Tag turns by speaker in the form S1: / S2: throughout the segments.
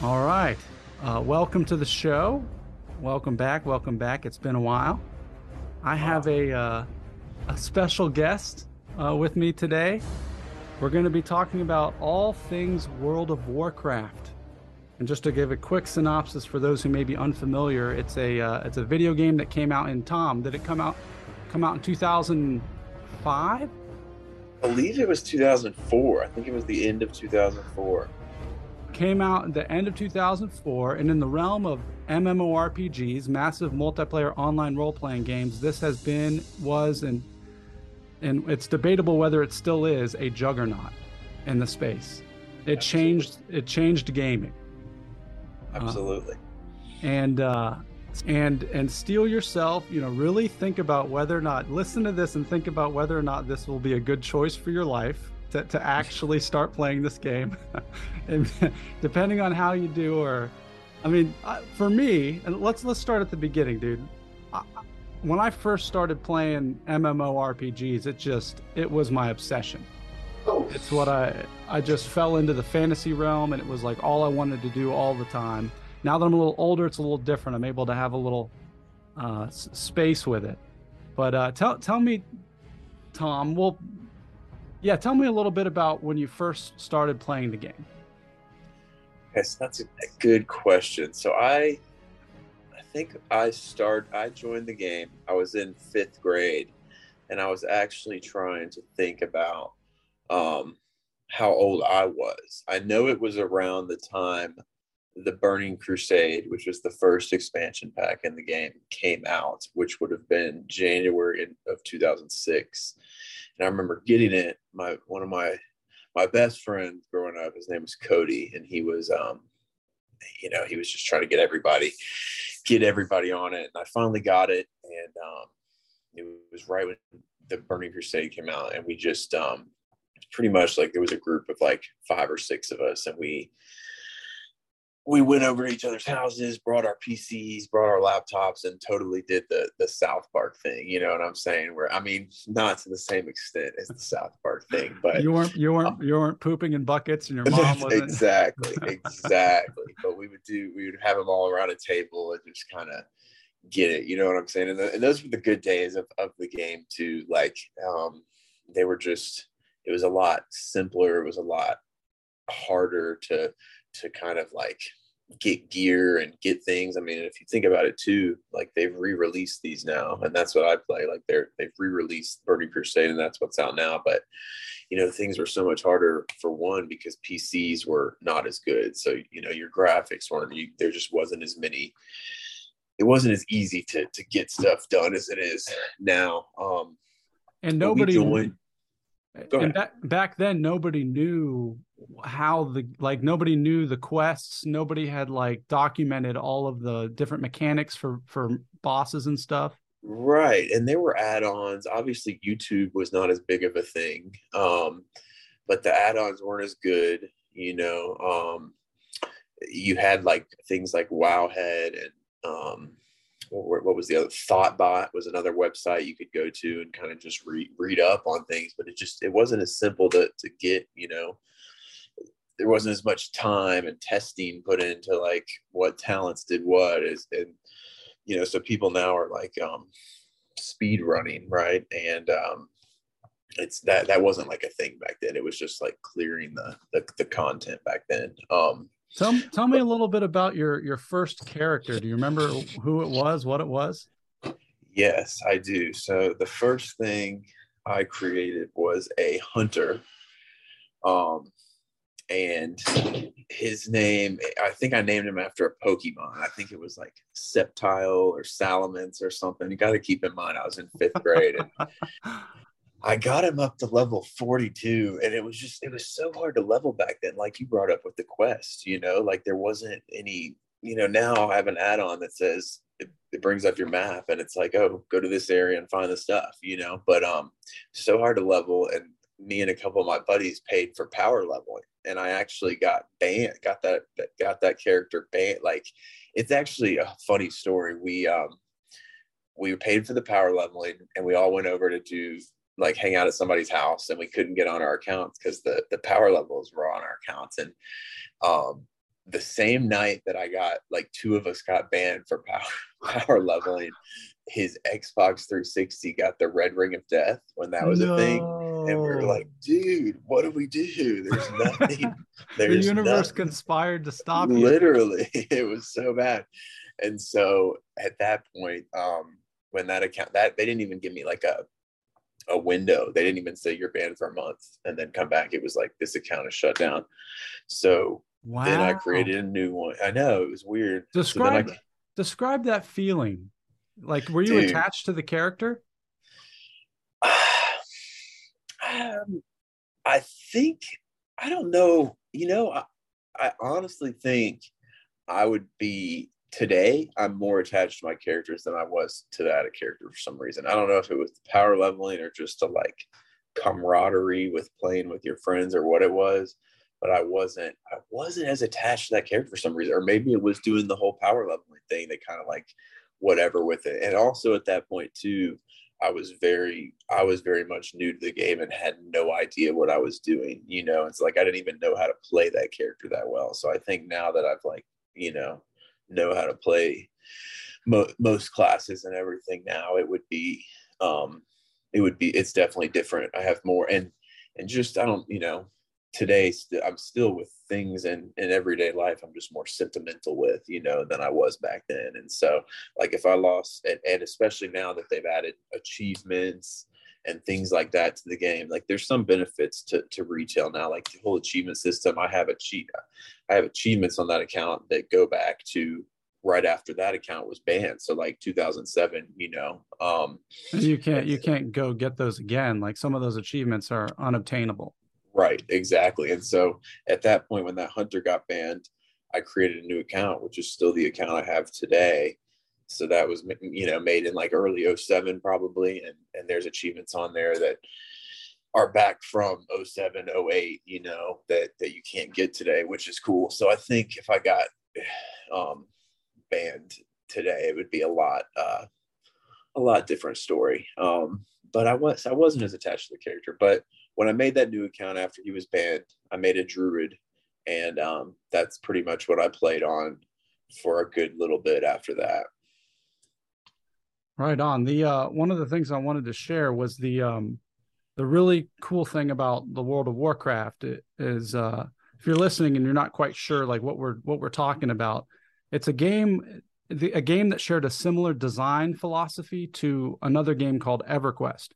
S1: All right. Uh, welcome to the show. Welcome back. Welcome back. It's been a while. I have a, uh, a special guest uh, with me today. We're going to be talking about all things World of Warcraft. And just to give a quick synopsis for those who may be unfamiliar, it's a uh, it's a video game that came out in Tom. Did it come out come out in 2005?
S2: I believe it was 2004. I think it was the end of 2004.
S1: Came out at the end of 2004, and in the realm of MMORPGs, massive multiplayer online role-playing games, this has been, was, and and it's debatable whether it still is a juggernaut in the space. It changed. It changed gaming.
S2: Absolutely.
S1: Uh, and uh, and and steel yourself. You know, really think about whether or not listen to this and think about whether or not this will be a good choice for your life to, to actually start playing this game. and depending on how you do, or I mean, for me, and let's let's start at the beginning, dude. I, when I first started playing MMORPGs, it just it was my obsession. It's what I I just fell into the fantasy realm, and it was like all I wanted to do all the time. Now that I'm a little older, it's a little different. I'm able to have a little uh, s- space with it. But uh, tell tell me, Tom. Well, yeah, tell me a little bit about when you first started playing the game.
S2: Yes, that's a good question. So I, I think I start. I joined the game. I was in fifth grade, and I was actually trying to think about um, how old I was. I know it was around the time the Burning Crusade, which was the first expansion pack in the game, came out, which would have been January of 2006. And I remember getting it. My one of my my best friends growing up, his name was Cody, and he was um, you know, he was just trying to get everybody get everybody on it. And I finally got it, and um, it was right when the Burning Crusade came out, and we just um, pretty much like there was a group of like five or six of us, and we we went over to each other's houses, brought our PCs, brought our laptops, and totally did the the South Park thing. You know what I'm saying? Where I mean, not to the same extent as the South Park thing, but
S1: you weren't you weren't um, you weren't pooping in buckets, and your mom wasn't.
S2: exactly, exactly. but we would do we would have them all around a table and just kind of get it. You know what I'm saying? And, the, and those were the good days of of the game too. Like um, they were just it was a lot simpler. It was a lot harder to to kind of like get gear and get things. I mean, if you think about it too, like they've re-released these now, and that's what I play. Like they're they've re-released Burning Crusade, and that's what's out now. But you know, things were so much harder for one because PCs were not as good. So you know, your graphics weren't. You, there just wasn't as many. It wasn't as easy to to get stuff done as it is now. Um,
S1: and nobody. And back back then, nobody knew how the like nobody knew the quests. Nobody had like documented all of the different mechanics for for bosses and stuff.
S2: Right, and there were add-ons. Obviously, YouTube was not as big of a thing, um, but the add-ons weren't as good. You know, um, you had like things like Wowhead and um, what, what was the other Thottbot was another website you could go to and kind of just read read up on things but it just it wasn't as simple to to get you know there wasn't as much time and testing put into like what talents did what is and you know so people now are like um speed running right? And um it's that that wasn't like a thing back then. It was just like clearing the the, the content back then. Um
S1: Tell tell me a little bit about your your first character. Do you remember who it was, what it was?
S2: Yes, I do. So the first thing I created was a hunter. Um and his name I think I named him after a Pokemon. I think it was like Sceptile or Salamence or something. You got to keep in mind I was in 5th grade and I got him up to level 42 and it was just it was so hard to level back then like you brought up with the quest you know like there wasn't any you know now I have an add-on that says it, it, brings up your map and it's like oh go to this area and find the stuff you know but um so hard to level and me and a couple of my buddies paid for power leveling and I actually got banned got that got that character banned like it's actually a funny story we um we paid for the power leveling and we all went over to do like hang out at somebody's house and we couldn't get on our accounts because the the power levels were on our accounts and um the same night that I got like two of us got banned for power power leveling, his Xbox 360 got the red ring of death when that was no. a thing. And we were like, dude, what do we do? There's nothing.
S1: There's the universe nothing. conspired to stop you.
S2: Literally, it was so bad. And so at that point, um, when that account that they didn't even give me like a a window. They didn't even say you're banned for a month and then come back. It was like this account is shut down. So Wow. Then I created a new one. I know it was weird.
S1: Describe so I, describe that feeling. Like, were you dude, attached to the character?
S2: Um, I think I don't know. You know, I, I honestly think I would be today. I'm more attached to my characters than I was to that character for some reason. I don't know if it was the power leveling or just a like camaraderie with playing with your friends or what it was but I wasn't I wasn't as attached to that character for some reason, or maybe it was doing the whole power leveling thing that kind of like whatever with it. And also at that point too, I was very I was very much new to the game and had no idea what I was doing. You know, it's like I didn't even know how to play that character that well. So I think now that I've like you know know how to play mo- most classes and everything now, it would be um it would be it's definitely different. I have more and and just I don't you know today st- i'm still with things in in everyday life i'm just more sentimental with you know than i was back then and so like if i lost and, and especially now that they've added achievements and things like that to the game. Like there's some benefits to, to retail now. Like the whole achievement system i have a cheat i have achievements on that account that go back to right after that account was banned. So like 2007 you know um
S1: you can't you can't go get those again. Like some of those achievements are unobtainable.
S2: Right, exactly. And so at that point, when that hunter got banned, I created a new account, which is still the account I have today. So that was, you know, made in like early 07 probably. And, and there's achievements on there that are back from 07, 08, you know, that, that you can't get today, which is cool. So I think if I got um, banned today, it would be a lot, uh, a lot different story. Um, but I was, I wasn't as attached to the character, but when I made that new account after he was banned, I made a druid, and um, that's pretty much what I played on for a good little bit after that.
S1: Right on. The uh, one of the things I wanted to share was the um, the really cool thing about the World of Warcraft is uh, if you're listening and you're not quite sure like what we're what we're talking about, it's a game the, a game that shared a similar design philosophy to another game called EverQuest,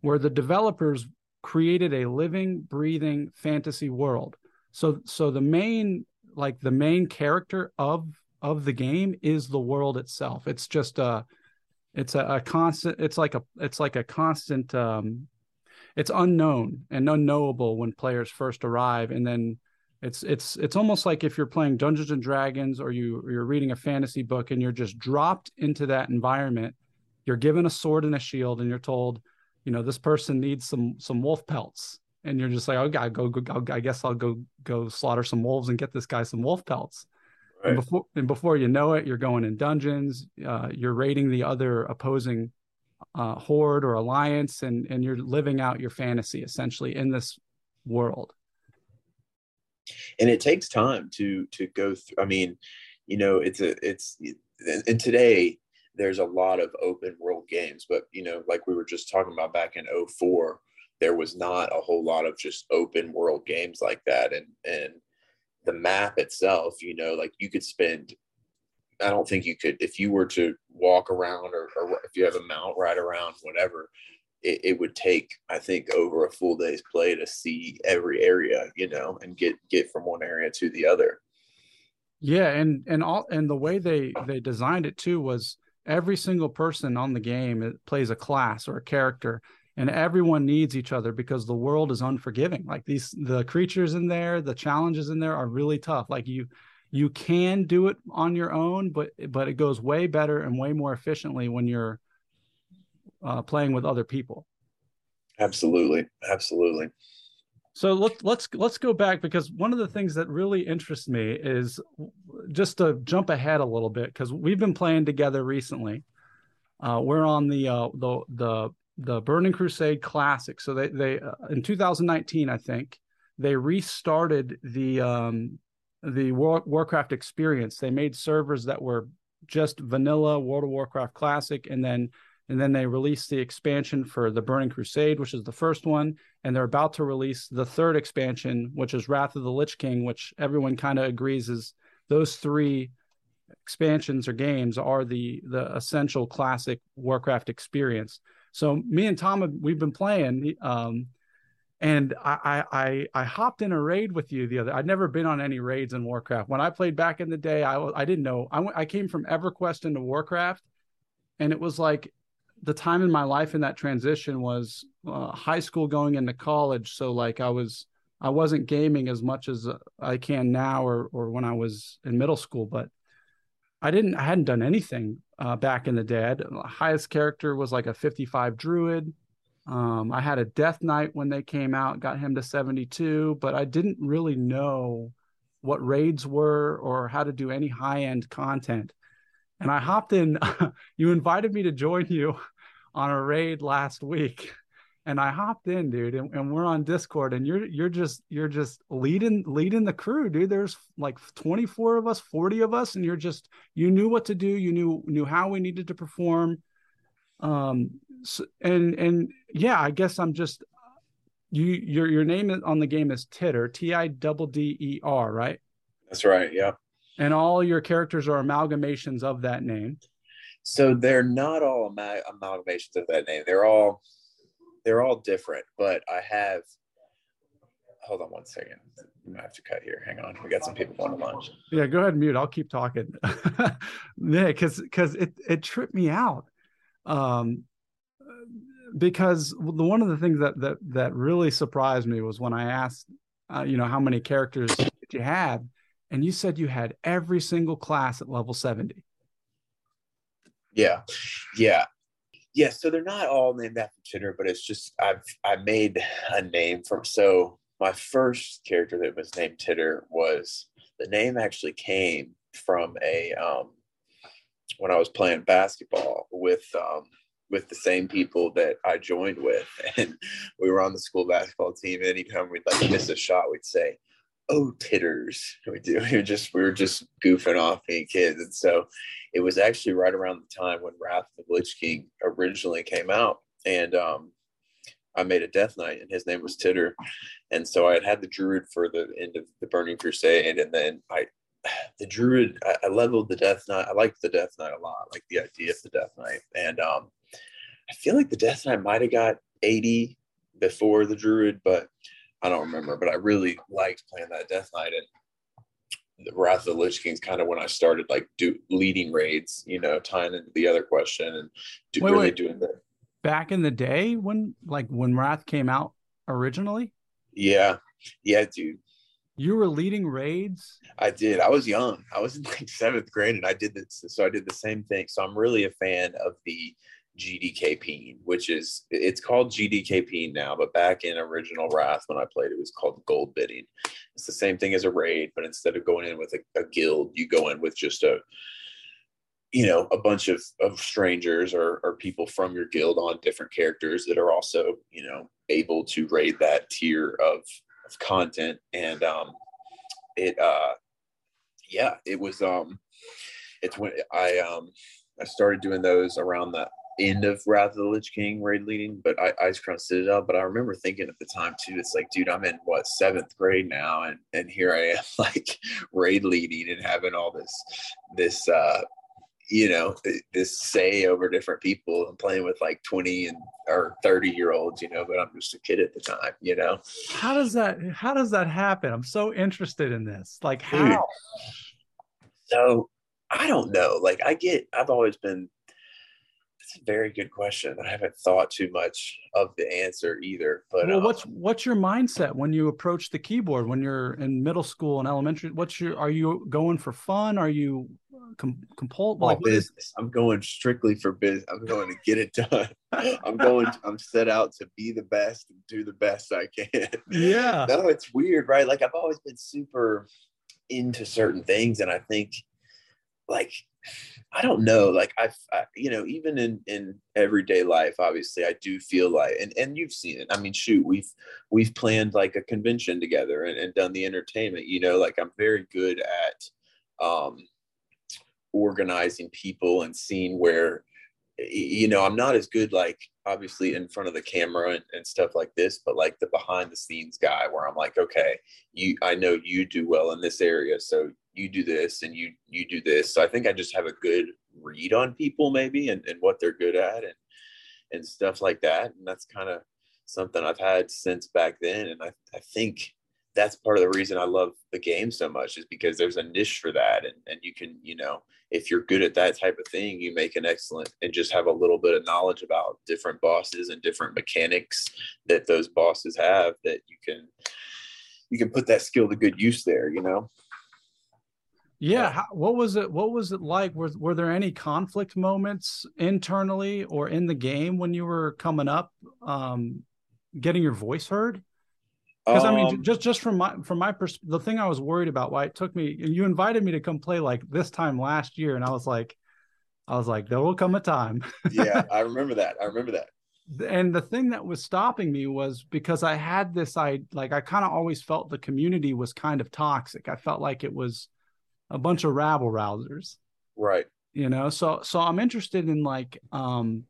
S1: where the developers created a living, breathing fantasy world. So so the main like the main character of of the game is the world itself. It's just a it's a, a constant it's like a it's like a constant um it's unknown and unknowable when players first arrive and then it's it's it's almost like if you're playing Dungeons and Dragons or you or you're reading a fantasy book and you're just dropped into that environment. You're given a sword and a shield and you're told you know this person needs some some wolf pelts and you're just like oh god go, go, go i guess i'll go go slaughter some wolves and get this guy some wolf pelts right. and before and before you know it you're going in dungeons uh, you're raiding the other opposing uh, horde or alliance and and you're living out your fantasy essentially in this world
S2: and it takes time to to go through i mean you know it's a it's and today there's a lot of open world games but you know like we were just talking about back in 04 there was not a whole lot of just open world games like that and and the map itself you know like you could spend i don't think you could if you were to walk around or, or if you have a mount ride around whatever it, it, would take i think over a full day's play to see every area you know and get get from one area to the other.
S1: Yeah and and all and the way they they designed it too was every single person on the game plays a class or a character and everyone needs each other because the world is unforgiving. Like these the creatures in there the challenges in there are really tough. Like you you can do it on your own but but it goes way better and way more efficiently when you're uh, playing with other people.
S2: Absolutely. Absolutely.
S1: So let's let's let's go back because one of the things that really interests me is just to jump ahead a little bit because we've been playing together recently. Uh, we're on the uh, the the the Burning Crusade Classic. So they they uh, in 2019, I think they restarted the um, the War, Warcraft experience. They made servers that were just vanilla World of Warcraft Classic, and then and then they released the expansion for the Burning Crusade, which is the first one, and they're about to release the third expansion, which is Wrath of the Lich King, which everyone kind of agrees is those three expansions or games are the the essential classic Warcraft experience. So me and Tom, we've been playing. Um, and I, I I hopped in a raid with you the other. I'd never been on any raids in Warcraft. When I played back in the day, I I didn't know. I I came from EverQuest into Warcraft, and it was like the time in my life in that transition was uh, high school going into college. So like I was I wasn't gaming as much as I can now or or when I was in middle school, but I didn't I hadn't done anything uh, back in the day. The highest character was like a 55 druid. Um, I had a Death Knight when they came out, got him to 72, but I didn't really know what raids were or how to do any high end content. And I hopped in, you invited me to join you on a raid last week. And I hopped in, dude, and, and we're on Discord, and you're you're just you're just leading leading the crew, dude. There's like 24 of us, 40 of us, and you're just you knew what to do, you knew knew how we needed to perform. Um, so, and and yeah, I guess I'm just you. Your your name on the game is Tidder, T I double D E R, right?
S2: That's right. Yeah.
S1: And all your characters are amalgamations of that name.
S2: So they're not all amalgamations of that name. They're all they're all different. But I have. Hold on one second. You might have to cut here. Hang on. We got some people going to lunch.
S1: Yeah, go ahead and mute. I'll keep talking. yeah, because because it it tripped me out. Um, because the one of the things that that that really surprised me was when I asked, uh, you know, how many characters did you have, and you said you had every single class at level seventy.
S2: Yeah, yeah, yeah. So they're not all named after Tidder, but it's just I've I made a name from so my first character that was named Tidder was the name actually came from a um when I was playing basketball with um with the same people that I joined with. And we were on the school basketball team. Anytime we'd like miss a shot, we'd say, Oh, titters. We do. We were just we were just goofing off being kids. And so it was actually right around the time when Wrath of the Lich King originally came out. And um I made a Death Knight and his name was Tidder, And so I had had the Druid for the end of the Burning Crusade. And then I the druid I, I, leveled the death knight i liked the death knight a lot like the idea of the death knight and um I feel like the Death Knight might have got 80 before the Druid, but I don't remember. But I really liked playing that Death Knight and the Wrath of the Lich King is kind of when I started like do leading raids, you know, tying into the other question and do, wait, really wait. doing the
S1: back in the day when like when Wrath came out originally.
S2: Yeah, yeah, dude.
S1: You were leading raids.
S2: I did. I was young. I was in like seventh grade, and I did this. So I did the same thing. So I'm really a fan of the GDKP, which is it's called GDKP now, but back in original Wrath when I played it was called gold bidding. It's the same thing as a raid, but instead of going in with a, a guild, you go in with just a you know a bunch of of strangers or, or people from your guild on different characters that are also you know able to raid that tier of of content and um it uh yeah it was um it's when i um I started doing those around that end of Wrath of the Lich King raid leading, but I Icecrown Citadel. But I remember thinking at the time too, it's like, dude, I'm in what seventh grade now, and and here I am like raid leading and having all this this uh you know this say over different people and playing with like 20 and or 30 year olds you know but i'm just a kid at the time you know?
S1: How does that how does that happen? I'm so interested in this. Like how? Dude,
S2: so i don't know. Like i get i've always been that's a very good question. I haven't thought too much of the answer either. But
S1: well, um, what's what's your mindset when you approach the keyboard when you're in middle school and elementary? What's your are you going for fun? Are you com- compul-
S2: like business? I'm going strictly for business. I'm going to get it done. I'm going. I'm set out to be the best and do the best I can.
S1: Yeah.
S2: no, it's weird, right? Like I've always been super into certain things, and I think like I don't know. Like I've, I, you know, even in in everyday life, obviously, I do feel like, and and you've seen it. I mean, shoot, we've we've planned like a convention together and, and done the entertainment. You know, like I'm very good at um, organizing people and seeing where, you know, I'm not as good like obviously in front of the camera and, and stuff like this, but like the behind the scenes guy where I'm like, okay, you, I know you do well in this area, so you do this and you you do this. So i think i just have a good read on people maybe and, and what they're good at and and stuff like that. And that's kind of something i've had since back then. And I, I think that's part of the reason i love the game so much is because there's a niche for that. And, and you can you know if you're good at that type of thing you make an excellent and just have a little bit of knowledge about different bosses and different mechanics that those bosses have that you can you can put that skill to good use there you know
S1: yeah, how, what was it? What was it like? Were were there any conflict moments internally or in the game when you were coming up, um, getting your voice heard? Because um, I mean, um, just just from my from my perspective, the thing I was worried about, why it took me, you invited me to come play like this time last year, and I was like, I was like, there will come a time.
S2: yeah, I remember that. I remember that.
S1: And the thing that was stopping me was because I had this, I like, I kind of always felt the community was kind of toxic. I felt like it was a bunch of rabble rousers.
S2: Right.
S1: You know, so so I'm interested in like um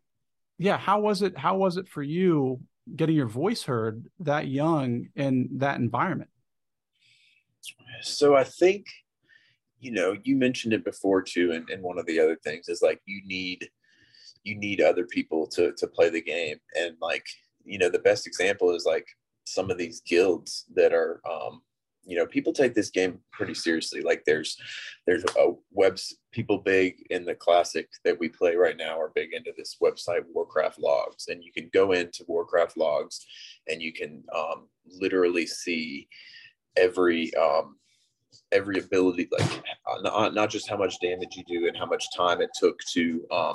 S1: yeah, how was it how was it for you getting your voice heard that young in that environment?
S2: So I think you know, you mentioned it before too, and, and one of the other things is like you need you need other people to to play the game. And like, you know, the best example is like some of these guilds that are um you know people take this game pretty seriously. Like there's there's a webs people big in the classic that we play right now are big into this website warcraft logs. And you can go into warcraft logs and you can um, literally see every um, every ability like not, not just how much damage you do and how much time it took to um,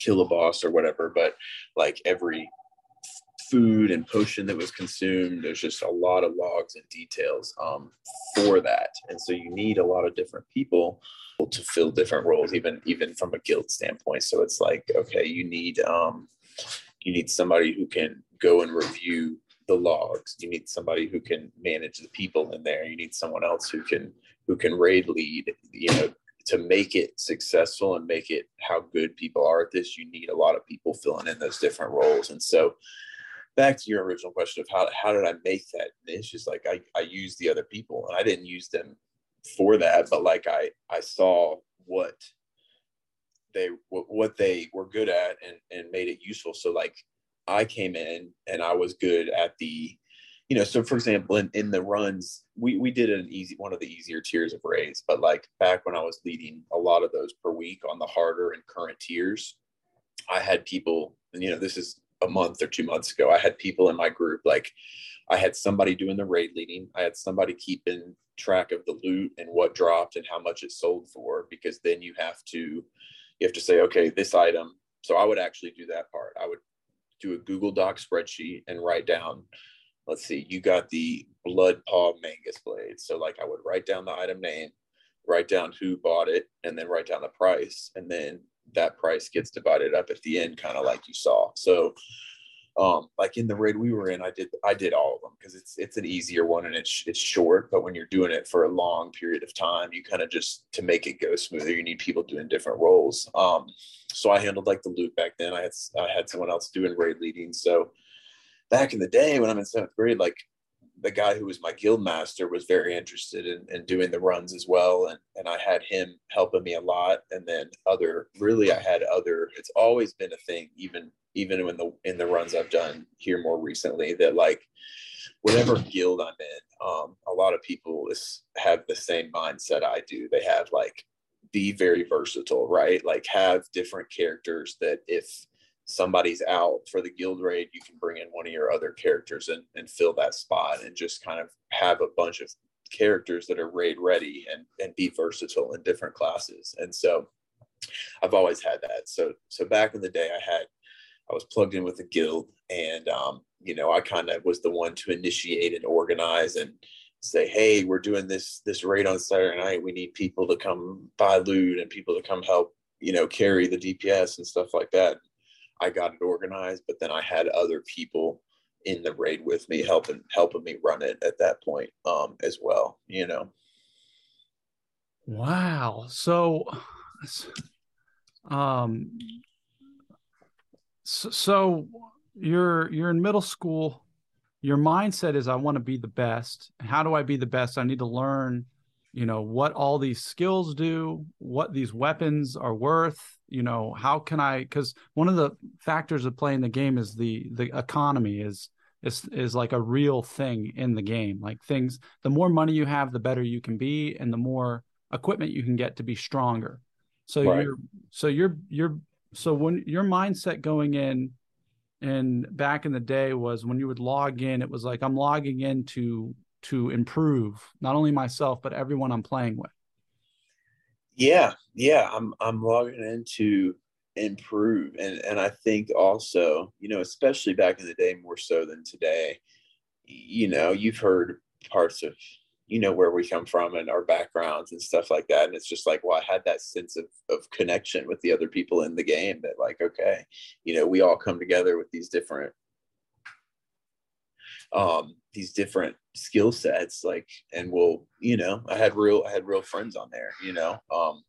S2: kill a boss or whatever but like every food and potion that was consumed. There's just a lot of logs and details um, for that, and so you need a lot of different people to fill different roles, even even from a guild standpoint. So it's like, okay, you need um, you need somebody who can go and review the logs. You need somebody who can manage the people in there. You need someone else who can who can raid lead. You know, to make it successful and make it how good people are at this, you need a lot of people filling in those different roles. And so back to your original question of how, how did I make that niche just like I, I used the other people and I didn't use them for that, but like I, I saw what they, what, they were good at and, and made it useful. So like I came in and I was good at the, you know, so for example, in, in the runs, we, we did an easy, one of the easier tiers of raids, but like back when I was leading a lot of those per week on the harder and current tiers, I had people, and you know, this is a month or two months ago, I had people in my group like I had somebody doing the raid leading, I had somebody keeping track of the loot and what dropped and how much it sold for because then you have to you have to say okay this item. So i would actually do that part. I would do a google doc spreadsheet and write down let's see you got the blood paw mangus blade. So like i would write down the item name write down who bought it and then write down the price and then that price gets divided up at the end, kind of like you saw. So, um, like in the raid we were in, I did I did all of them because it's it's an easier one and it's it's short. But when you're doing it for a long period of time, you kind of just to make it go smoother, you need people doing different roles. Um, so I handled like the loot back then. I had I had someone else doing raid leading. So back in the day when I'm in seventh grade, like the guy who was my guild master was very interested in, in doing the runs as well. And and i had him helping me a lot. And then other really i had other it's always been a thing even even in the in the runs i've done here more recently that like whatever guild i'm in um, a lot of people is, have the same mindset i do. They have like be very versatile right? Like have different characters that if somebody's out for the guild raid, you can bring in one of your other characters and, and fill that spot and just kind of have a bunch of characters that are raid ready and, and be versatile in different classes. And so I've always had that. So, so back in the day I had, I was plugged in with a guild and, um, you know, I kind of was the one to initiate and organize and say, "Hey, we're doing this this raid on Saturday night. We need people to come buy loot and people to come help, you know, carry the DPS and stuff like that." I got it organized, but then I had other people in the raid with me helping helping me run it at that point um as well, you know.
S1: Wow. So um so, so you're you're in middle school your mindset is i want to be the best how do i be the best i need to learn you know what all these skills do what these weapons are worth you know how can i because one of the factors of playing the game is the the economy is is is like a real thing in the game. Like things the more money you have the better you can be and the more equipment you can get to be stronger. So right. you're so you're you're so when your mindset going in and back in the day was when you would log in it was like i'm logging in to to improve not only myself but everyone i'm playing with
S2: yeah yeah i'm i'm logging in to improve and and i think also you know especially back in the day more so than today you know you've heard parts of you know where we come from and our backgrounds and stuff like that and it's just like well i had that sense of, of connection with the other people in the game that like okay you know we all come together with these different um these different skill sets like and we'll you know i had real i had real friends on there you know um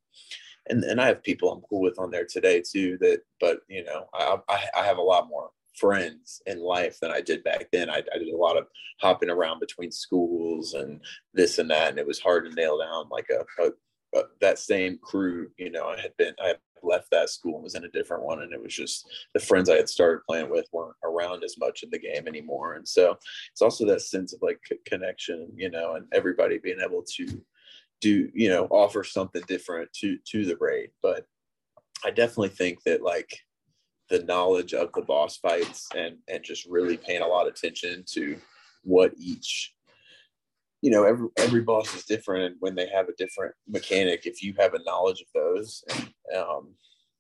S2: and and i have people i'm cool with on there today too that but you know i i, I have a lot more friends in life than I did back then. I, I, did a lot of hopping around between schools and this and that, and it was hard to nail down like a, a, a that same crew. You know, I had been I had left that school and was in a different one, and it was just the friends I had started playing with weren't around as much in the game anymore. And so it's also that sense of like connection, you know, and everybody being able to do you know offer something different to to the raid, but. I definitely think that like the knowledge of the boss fights and and just really paying a lot of attention to what each you know every every boss is different and when they have a different mechanic if you have a knowledge of those um,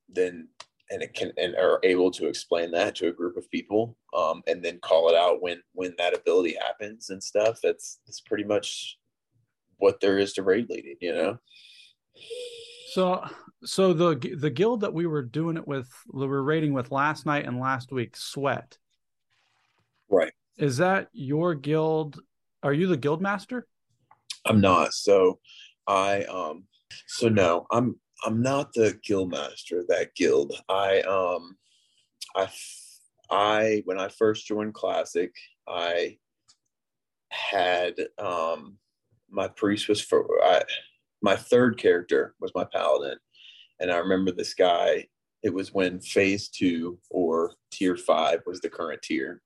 S2: then and it can and are able to explain that to a group of people um, and then call it out when when that ability happens and stuff that's that's pretty much what there is to raid leading you know
S1: so so the the guild that we were doing it with, we were raiding with last night and last week, Sweat.
S2: Right.
S1: Is that your guild? Are you the guild master?
S2: I'm not. So I um so no, I'm I'm not the guild master of that guild. I um I I when I first joined Classic, I had um my priest was for I my third character was my paladin and I remember this guy, it was when phase two or tier five was the current tier.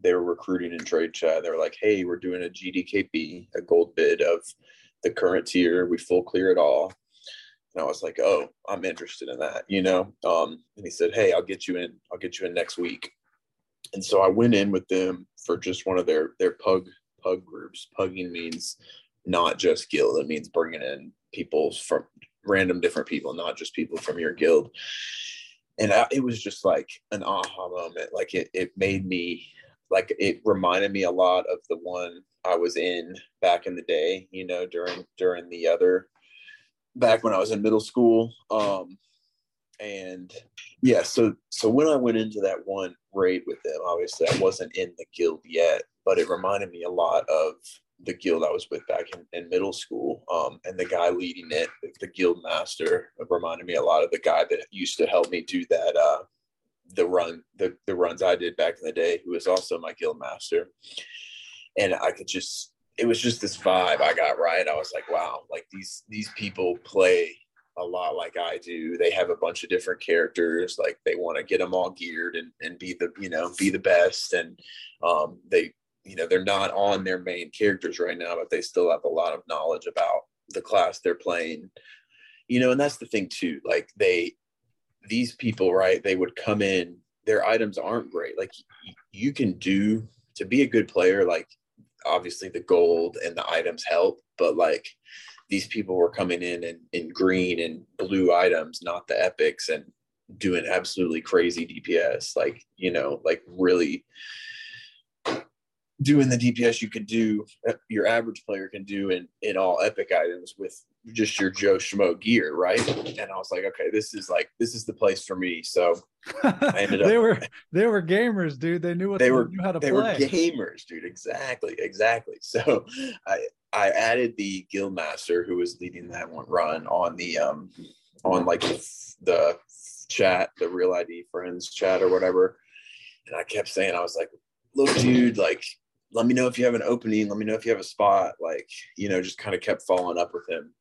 S2: They were recruiting in trade chat. They were like, hey, we're doing a GDKP, a gold bid of the current tier. We full clear it all. And I was like, oh, I'm interested in that, you know? Um, and he said, hey, I'll get you in. I'll get you in next week. And so I went in with them for just one of their their pug pug groups. Pugging means not just guild. It means bringing in people from random different people, not just people from your guild. And I, it was just like an aha moment. Like it, it made me like it reminded me a lot of the one I was in back in the day, you know, during during the other back when I was in middle school. Um and yeah, so so when I went into that one raid with them, obviously I wasn't in the guild yet, but it reminded me a lot of the guild I was with back in, in middle school. Um, and the guy leading it, the guild master, reminded me a lot of the guy that used to help me do that, uh, the run, the, the runs I did back in the day, who was also my guild master. And I could just, it was just this vibe I got right. I was like, wow, like these, these people play a lot like I do. They have a bunch of different characters. Like they want to get them all geared and, and be the, you know, be the best. And um, they, you know they're not on their main characters right now but they still have a lot of knowledge about the class they're playing you know and that's the thing too like they these people right they would come in their items aren't great like you can do to be a good player like obviously the gold and the items help but like these people were coming in in, in green and blue items not the epics and doing absolutely crazy dps like you know like really doing the DPS you can do, uh, your average player can do in in all epic items with just your Joe Schmo gear, right? And I was like, okay, this is like this is the place for me. So
S1: I ended up. they were they were gamers, dude. They knew what
S2: they, were.
S1: Knew how to
S2: they
S1: play.
S2: were gamers, dude. Exactly, exactly. So I I added the guild master who was leading that one run on the um on like the chat, the real ID friends chat or whatever. And I kept saying, I was like, look, dude, like let me know if you have an opening. Let me know if you have a spot. Like, you know, just kind of kept following up with him.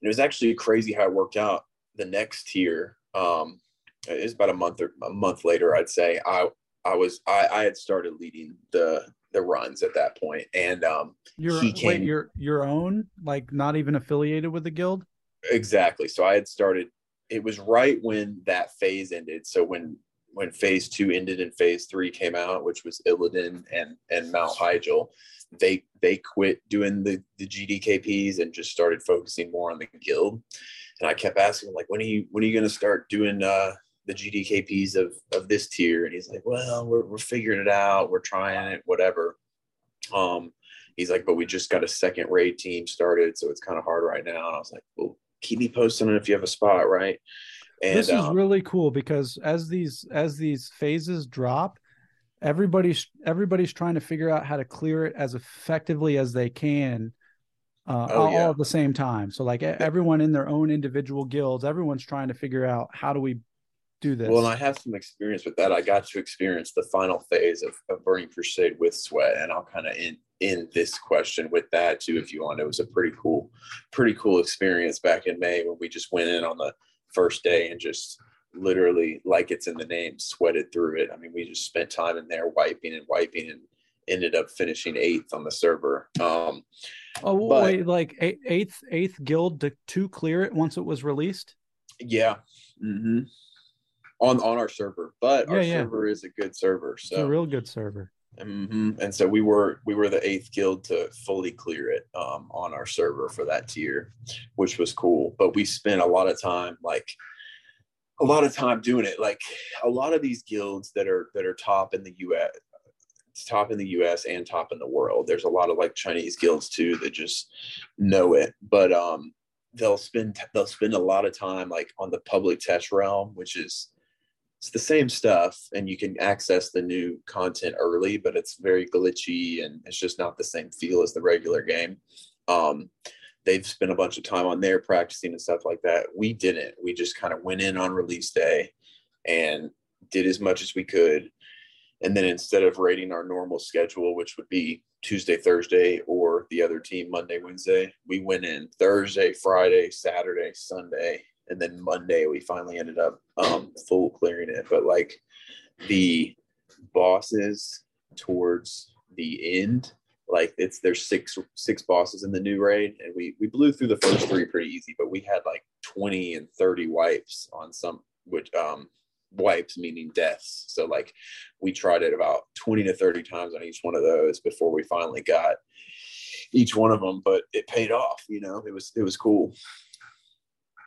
S2: And it was actually crazy how it worked out. The next year, um, it was about a month or a month later, I'd say. I I was I, I had started leading the the runs at that point, and um,
S1: your he came, wait, your your own, like not even affiliated with the guild.
S2: Exactly. So I had started. It was right when that phase ended. So when when phase two ended and phase three came out, which was Illidan and and Mount Hyjal, they they quit doing the the GDKPs and just started focusing more on the guild. And I kept asking him like, when are you when are you going to start doing uh, the GDKPs of of this tier? And he's like, well, we're we're figuring it out, we're trying it, whatever. Um, he's like, but we just got a second raid team started, so it's kind of hard right now. And I was like, well, keep me posted if you have a spot, right?
S1: And, this is um, really cool because as these as these phases drop, everybody's everybody's trying to figure out how to clear it as effectively as they can uh, oh, all, yeah. all, at the same time. So like everyone in their own individual guilds, everyone's trying to figure out how do we do this.
S2: Well, I have some experience with that. I got to experience the final phase of, of Burning Crusade with Sweat, and I'll kind of end in this question with that too, if you want. It was a pretty cool, pretty cool experience back in May when we just went in on the first day and just literally, like it's in the name, sweated through it. I mean, we just spent time in there wiping and wiping and ended up finishing eighth on the server. Um,
S1: oh, but, wait, like eighth, eighth guild to, to clear it once it was released?
S2: Yeah. Mm-hmm. On, on our server, but yeah, our yeah. server is a good server. So
S1: it's a real good server.
S2: Mm-hmm. And so we were we were the eighth guild to fully clear it um, on our server for that tier, which was cool. But we spent a lot of time like a lot of time doing it. Like a lot of these guilds that are that are top in the US, top in the US and top in the world. There's a lot of like Chinese guilds too that just know it. But um they'll spend they'll spend a lot of time like on the public test realm, which is it's the same stuff and you can access the new content early, but it's very glitchy and it's just not the same feel as the regular game. Um, they've spent a bunch of time on there practicing and stuff like that. We didn't. We just kind of went in on release day and did as much as we could. And then instead of rating our normal schedule, which would be Tuesday, Thursday, or the other team Monday, Wednesday, we went in Thursday, Friday, Saturday, Sunday, and then Monday we finally ended up um, full clearing it. But like the bosses towards the end, like it's there's six six bosses in the new raid, and we we blew through the first three pretty easy, but we had like twenty and thirty wipes on some which um wipes meaning deaths. So like we tried it about 20 to 30 times on each one of those before we finally got each one of them, but it paid off, you know, it was, it was cool.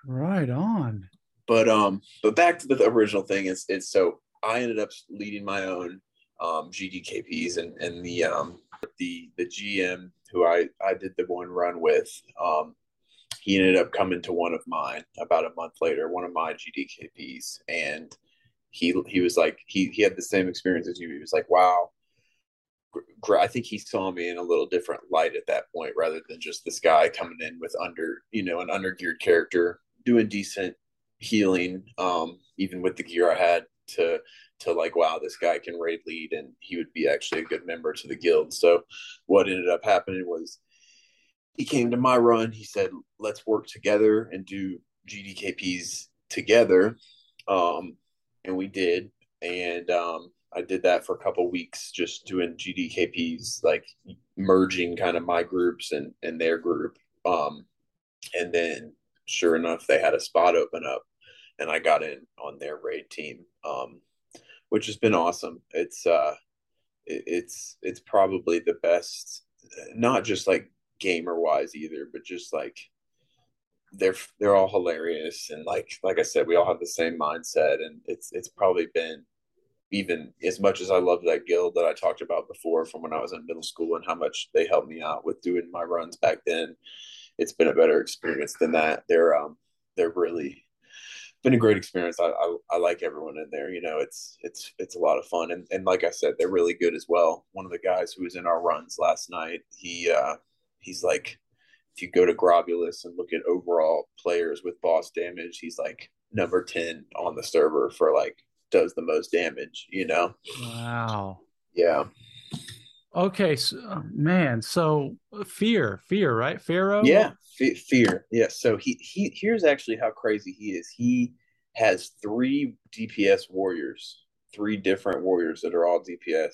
S1: Right on.
S2: But um, but back to the original thing is it's so I ended up leading my own um, GDKPs and and the um the the GM who I I did the one run with um he ended up coming to one of mine about a month later one of my GDKPs and he he was like he he had the same experience as you. He was like wow I think he saw me in a little different light at that point rather than just this guy coming in with under you know an undergeared character doing decent healing, um, even with the gear I had to to like, wow, this guy can raid lead and he would be actually a good member to the guild. So what ended up happening was he came to my run. He said, let's work together and do GDKPs together. Um, and we did. And um, I did that for a couple weeks, just doing GDKPs, like merging kind of my groups and, and their group. Um, and then sure enough, they had a spot open up, and I got in on their raid team, um, which has been awesome. It's uh, it, it's it's probably the best, not just like gamer wise either, but just like they're they're all hilarious and like like I said, we all have the same mindset, and it's it's probably been even as much as I love that guild that I talked about before from when I was in middle school and how much they helped me out with doing my runs back then, it's been a better experience than that. They're um they're really been a great experience. I, I, I like everyone in there. You know, it's it's it's a lot of fun, and and like I said, they're really good as well. One of the guys who was in our runs last night, he uh, he's like, if you go to Grobbulus and look at overall players with boss damage, he's like number ten on the server for like does the most damage. You know.
S1: Wow.
S2: Yeah.
S1: Okay, so, man. So fear, fear, right? Pharaoh.
S2: Yeah, F- fear. Yeah. So he he here's actually how crazy he is. He has three DPS warriors, three different warriors that are all DPS,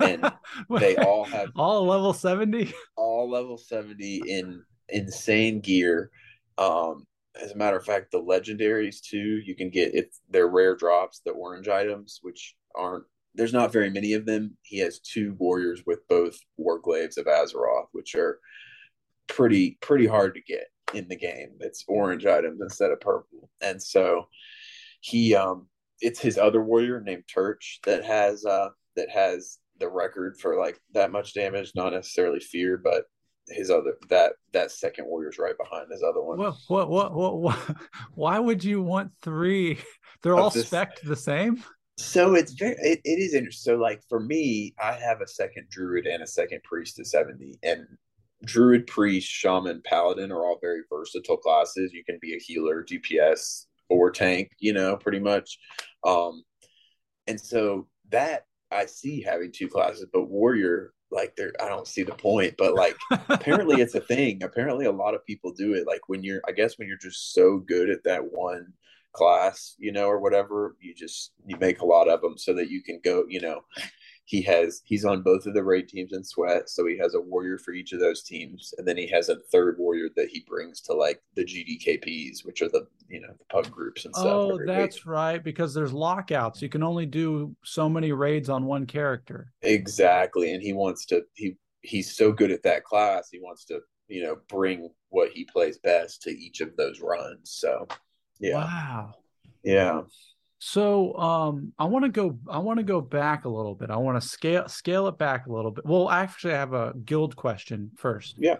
S2: and they all have
S1: all level seventy.
S2: All level seventy in insane gear. Um, as a matter of fact, the legendaries too. You can get it. They're rare drops, the orange items, which aren't there's not very many of them. He has two warriors with both Warglaives of Azzinoth, which are pretty pretty hard to get in the game. It's orange items instead of purple, and so he um it's his other warrior named Turch that has uh that has the record for like that much damage. Not necessarily fear, but his other that that second warrior's right behind his other one.
S1: What what what what? what why would you want three? They're all this, spec the same.
S2: So it's very it, it is interesting. So like for me, I have a second druid and a second priest to 70. And druid, priest, shaman, paladin are all very versatile classes. You can be a healer, DPS, or tank, you know, pretty much. Um and so that I see having two classes, but warrior, like there I don't see the point. But like apparently it's a thing. Apparently a lot of people do it. Like when you're I guess when you're just so good at that one class, you know, or whatever. You just you make a lot of them so that you can go, you know. He has he's on both of the raid teams in sweat, so he has a warrior for each of those teams, and then he has a third warrior that he brings to like the GDKPs, which are the you know the pub groups and stuff.
S1: Oh, that's week. right, because there's lockouts. You can only do so many raids on one character.
S2: Exactly, and he wants to he he's so good at that class. He wants to you know bring what he plays best to each of those runs. So yeah.
S1: Wow.
S2: Yeah.
S1: So um I want to go I want to go back a little bit. I want to scale scale it back a little bit. Well, actually I have a guild question first.
S2: Yeah.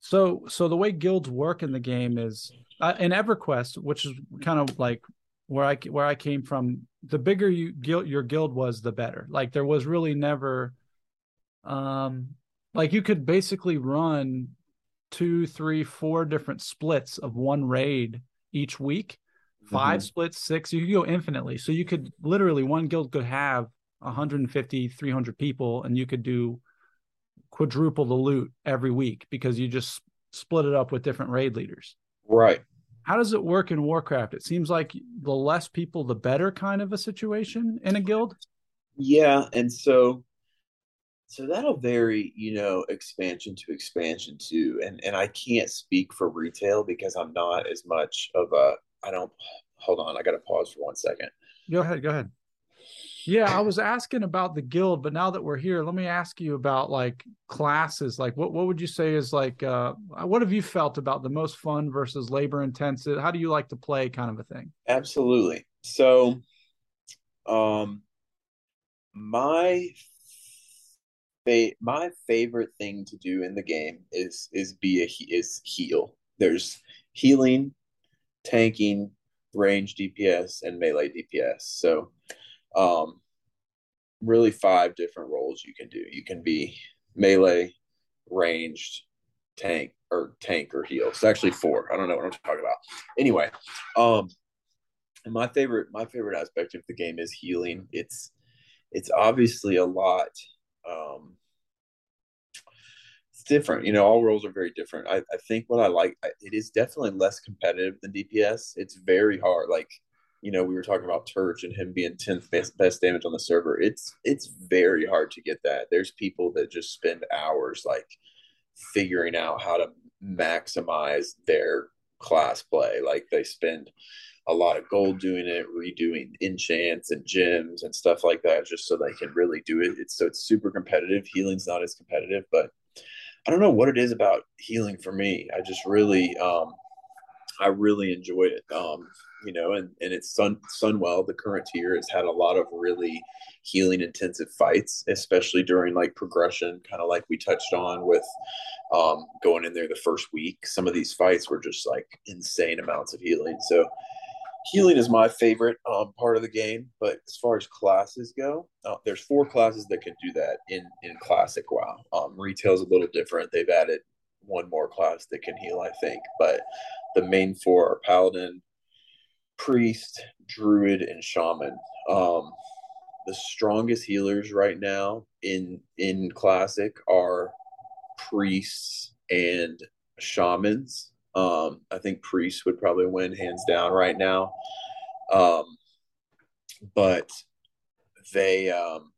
S1: So so the way guilds work in the game is uh, in EverQuest, which is kind of like where I where I came from, the bigger you guild your guild was, the better. Like there was really never um like you could basically run two, three, four different splits of one raid each week. 5 mm-hmm. splits six you could go infinitely. So you could literally one guild could have 150 300 people and you could do quadruple the loot every week because you just split it up with different raid leaders.
S2: Right.
S1: How does it work in warcraft? It seems like the less people the better kind of a situation in a guild.
S2: Yeah and so so that'll vary you know expansion to expansion too and and i can't speak for retail because i'm not as much of a i don't hold on i gotta pause for one second.
S1: Go ahead go ahead. Yeah i was asking about the guild but now that we're here let me ask you about like classes. Like what, what would you say is like uh what have you felt about the most fun versus labor intensive? How do you like to play kind of a thing?
S2: Absolutely. So um my fa- my favorite thing to do in the game is is be a is heal. There's healing, tanking, range DPS, and melee DPS. So, um, really five different roles you can do. You can be melee, ranged, tank, or tank or heal. It's actually four. I don't know what I'm talking about. Anyway, um, my favorite my favorite aspect of the game is healing. It's it's obviously a lot um, it's different. You know, all roles are very different. I, I think what I like, it is definitely less competitive than DPS. It's very hard. Like, you know, we were talking about Turch and him being 10th best, best damage on the server. It's it's very hard to get that. There's people that just spend hours like figuring out how to maximize their class play. Like they spend a lot of gold doing it, redoing enchants and gems and stuff like that, just so they can really do it. It's so it's super competitive. Healing's not as competitive, but I don't know what it is about healing for me. I just really, um, I really enjoyed it. Um, you know, and and it's Sun Sunwell, the current tier, has had a lot of really healing intensive fights, especially during like progression, kind of like we touched on with um, going in there the first week. Some of these fights were just like insane amounts of healing. So healing is my favorite um, part of the game. But as far as classes go, uh, there's four classes that can do that in in classic WoW. Um, retail's a little different. They've added one more class that can heal, I think, but the main four are paladin, priest, druid, and shaman. Um, the strongest healers right now in in classic are priests and shamans. Um, I think priests would probably win hands down right now. Um, but they, um,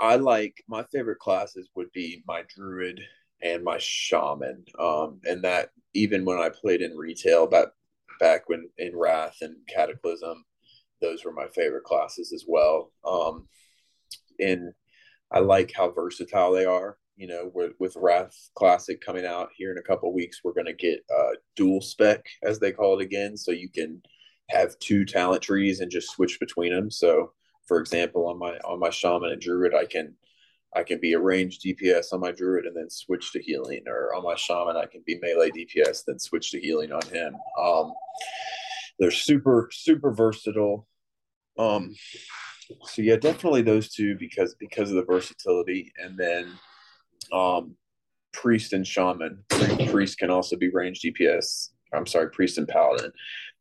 S2: I like my favorite classes would be my druid and my shaman. Um, and that even when I played in retail, back back when in Wrath and Cataclysm, those were my favorite classes as well. Um, and I like how versatile they are. You know, with, with Wrath Classic coming out here in a couple weeks, we're going to get uh, dual spec, as they call it again. So you can have two talent trees and just switch between them. So, for example, on my on my shaman and druid, I can I can be a ranged DPS on my druid and then switch to healing, or on my shaman I can be melee DPS then switch to healing on him. Um, they're super super versatile. Um, so yeah, definitely those two because because of the versatility, and then um, priest and shaman. Priest can also be ranged DPS. I'm sorry, priest and paladin.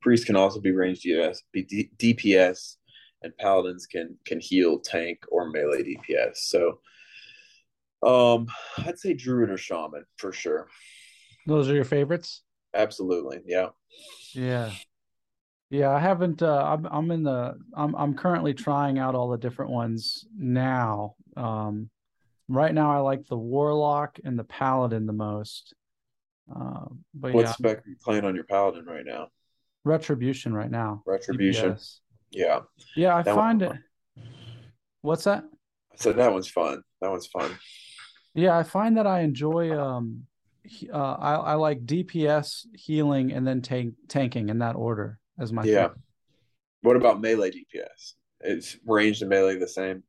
S2: Priest can also be ranged DPS, be DPS, and paladins can can heal, tank, or melee DPS. So, um, I'd say druid or shaman for sure.
S1: Those are your favorites.
S2: Absolutely, yeah.
S1: Yeah, yeah, I haven't. Uh, I'm I'm in the. I'm I'm currently trying out all the different ones now. Um, right now, I like the warlock and the paladin the most. Uh, but
S2: what
S1: yeah,
S2: spec are you playing on your paladin right now?
S1: retribution right now.
S2: Retribution.
S1: DPS.
S2: Yeah,
S1: Yeah, I
S2: That
S1: find
S2: one-
S1: it. What's that?
S2: so that one's fun. That one's fun.
S1: Yeah, I find that I enjoy. Um, uh, I I like DPS healing and then tank tanking in that order as my
S2: yeah.
S1: favorite.
S2: What about melee DPS? Is ranged and melee the same?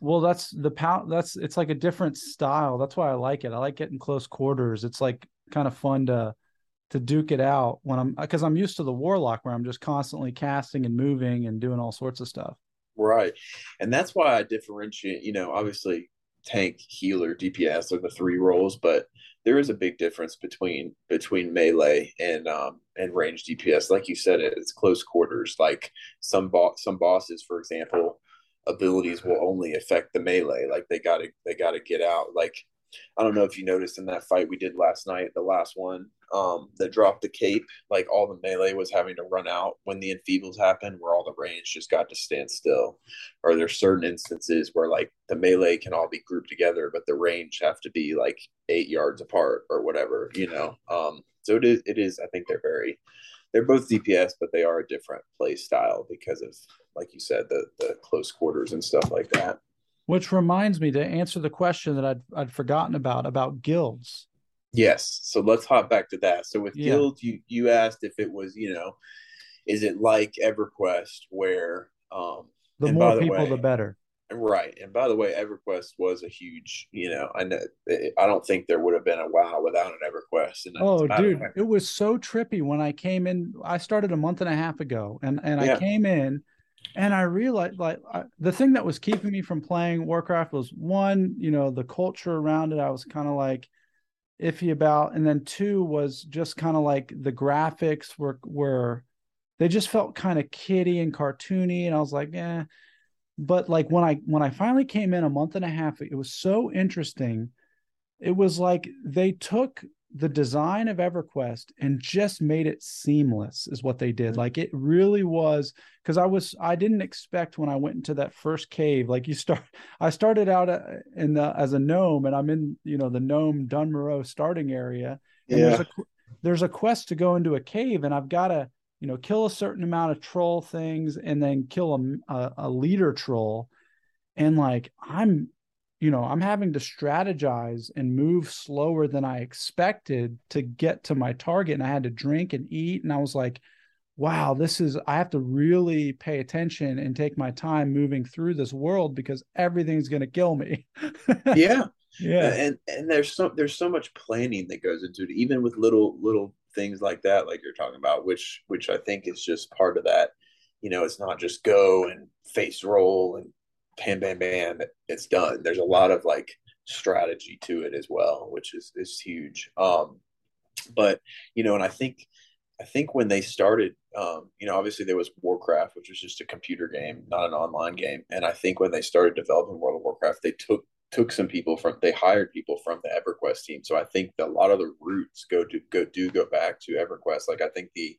S1: Well, that's the pow. That's it's like a different style. That's why I like it. I like getting close quarters. It's like kind of fun to to duke it out when I'm because I'm used to the warlock where I'm just constantly casting and moving and doing all sorts of stuff.
S2: Right. And that's why I differentiate, you know, obviously tank, healer, DPS are the three roles, but there is a big difference between between melee and um and range DPS. Like you said, it's close quarters. Like some boss some bosses, for example, abilities will only affect the melee. Like they gotta they gotta get out. Like I don't know if you noticed in that fight we did last night, the last one, um, that dropped the cape, like all the melee was having to run out when the enfeebles happened, where all the range just got to stand still. Or there's certain instances where like the melee can all be grouped together, but the range have to be like eight yards apart or whatever, you know. Um, so it is it is I think they're very they're both DPS, but they are a different play style because of like you said, the the close quarters and stuff like that.
S1: Which reminds me to answer the question that I'd I'd forgotten about about guilds.
S2: Yes. So let's hop back to that. So with
S1: Yeah.
S2: Guild, you you asked if it was, you know, is it like EverQuest where um
S1: The more
S2: the
S1: people,
S2: way-
S1: the better.
S2: right. And by the way, EverQuest was a huge, you know, I know I don't think there would have been a WoW without an EverQuest. And
S1: Oh, dude, it was so trippy when I came in. I started a month and a half ago, and and
S2: Yeah.
S1: I came in, and I realized like I, the thing that was keeping me from playing Warcraft was one, you know, the culture around it. I was kind of like iffy about, and then two was just kind of like the graphics were were they just felt kind of kiddie and cartoony, and I was like, eh. But like when I when I finally came in a month and a half, it was so interesting. It was like they took the design of EverQuest and just made it seamless is what they did. Like it really was because I was I didn't expect when I went into that first cave like you start I started out uh, in the as a gnome and I'm in you know the gnome Dun Morogh starting area and there's
S2: yeah.
S1: a there's a quest to go into a cave and I've got to you know kill a certain amount of troll things and then kill a, a, a leader troll and like I'm you know, I'm having to strategize and move slower than I expected to get to my target. And I had to drink and eat. And I was like, wow, this is, I have to really pay attention and take my time moving through this world because everything's going to kill me.
S2: yeah. Yeah. And, and there's so, there's so much planning that goes into it, even with little, little things like that, like you're talking about, which, which I think is just part of that. You know, it's not just go and face roll and bam, bam, bam, it's done. There's a lot of like strategy to it as well, which is, is huge. Um, but, you know, and I think, I think when they started, um, you know, obviously there was Warcraft, which was just a computer game, not an online game. And I think when they started developing World of Warcraft, they took took some people from they hired people from the EverQuest team. So I think a lot of the roots go to go do go back to EverQuest. Like I think the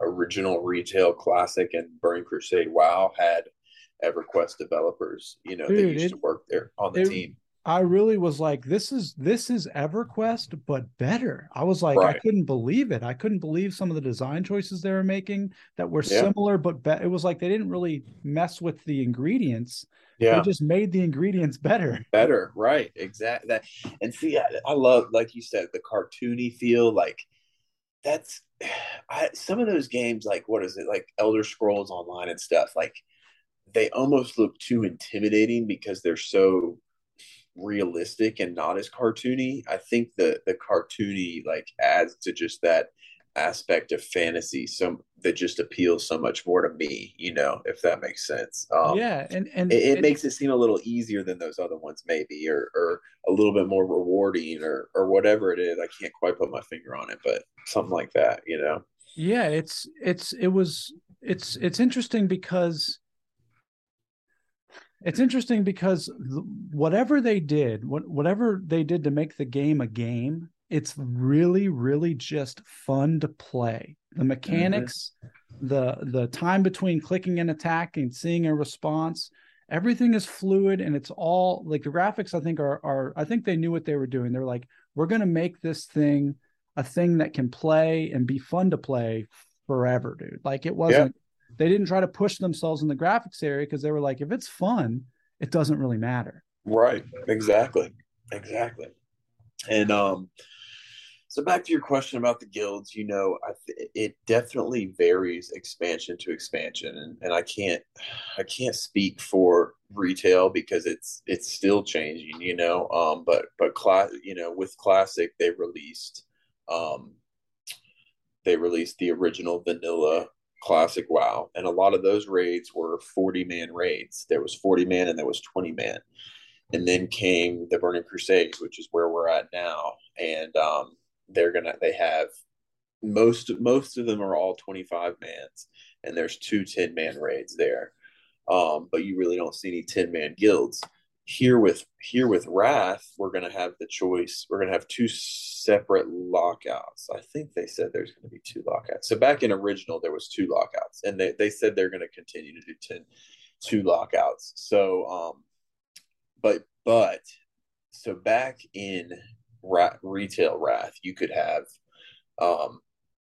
S2: original retail classic and Burning Crusade WoW had EverQuest developers. You know, Dude, they used it, to work there on the it, team.
S1: I really was like, this is this is EverQuest, but better. I was like, right. I couldn't believe it. I couldn't believe some of the design choices they were making that were yeah. similar, but be- it was like they didn't really mess with the ingredients. Yeah, they just made the ingredients better.
S2: Better, right? Exactly. That and see, I, I love, like you said, the cartoony feel. Like that's I, some of those games, like what is it, like Elder Scrolls Online and stuff, like they almost look too intimidating because they're so realistic and not as cartoony. I think the the cartoony like adds to just that aspect of fantasy some that just appeals so much more to me you know if that makes sense.
S1: Um, yeah and and
S2: it, it, makes it seem a little easier than those other ones maybe or or a little bit more rewarding or or whatever it is. I can't quite put my finger on it but something like that you know?
S1: Yeah it's it's it was it's it's interesting because it's interesting because whatever they did, whatever they did to make the game a game, it's really, really just fun to play. The mm-hmm. mechanics, mm-hmm. the the time between clicking an attack and attacking, seeing a response, everything is fluid and it's all like the graphics. I think are are I think they knew what they were doing. They're like, we're gonna make this thing a thing that can play and be fun to play forever, dude. Like it wasn't they didn't try to push themselves in the graphics area because they were like, if it's fun, it doesn't really matter.
S2: Right. Exactly. Exactly. And um, so back to your question about the guilds, you know, I th- it definitely varies expansion to expansion, and, and I can't I can't speak for retail because it's it's still changing, you know. Um, but but class, you know, with classic they released um, they released the original vanilla classic WoW, and a lot of those raids were 40 man raids. There was 40 man and there was 20 man, and then came the Burning Crusades, which is where we're at now, and um, they're gonna they have most most of them are all 25 mans, and there's two 10 man raids there, um, but you really don't see any 10 man guilds. Here with here with wrath we're to have the choice we're to have two separate lockouts. I think they said there's going to be two lockouts. So back in original there was two lockouts and they, they said they're going to continue to do 10 two lockouts. So um but but so back in rat, retail wrath you could have um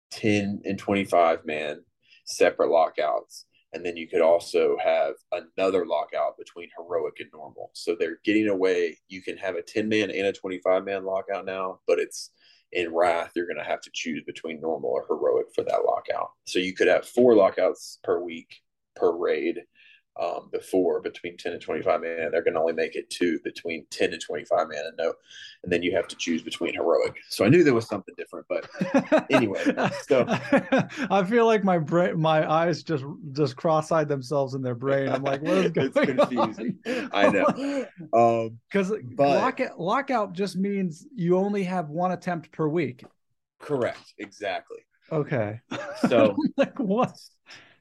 S2: 10 and 25 man separate lockouts and then you could also have another lockout between heroic and normal. So they're getting away. You can have a 10 man and a 25 man lockout now, but it's in Wrath, you're going to have to choose between normal or heroic for that lockout. So you could have four lockouts per week per raid um, before between 10 and 25 man. They're going to only make it two between 10 and 25 man and no. And then you have to choose between heroic. So I knew there was something different, but anyway. So
S1: I feel like my brain, my eyes just just cross-eyed themselves in their brain. I'm like, what is going it's confusing.
S2: On? I know.
S1: Um, Because um, lockout, lockout just means you only have one attempt per week.
S2: Correct. Exactly.
S1: Okay.
S2: So
S1: like what?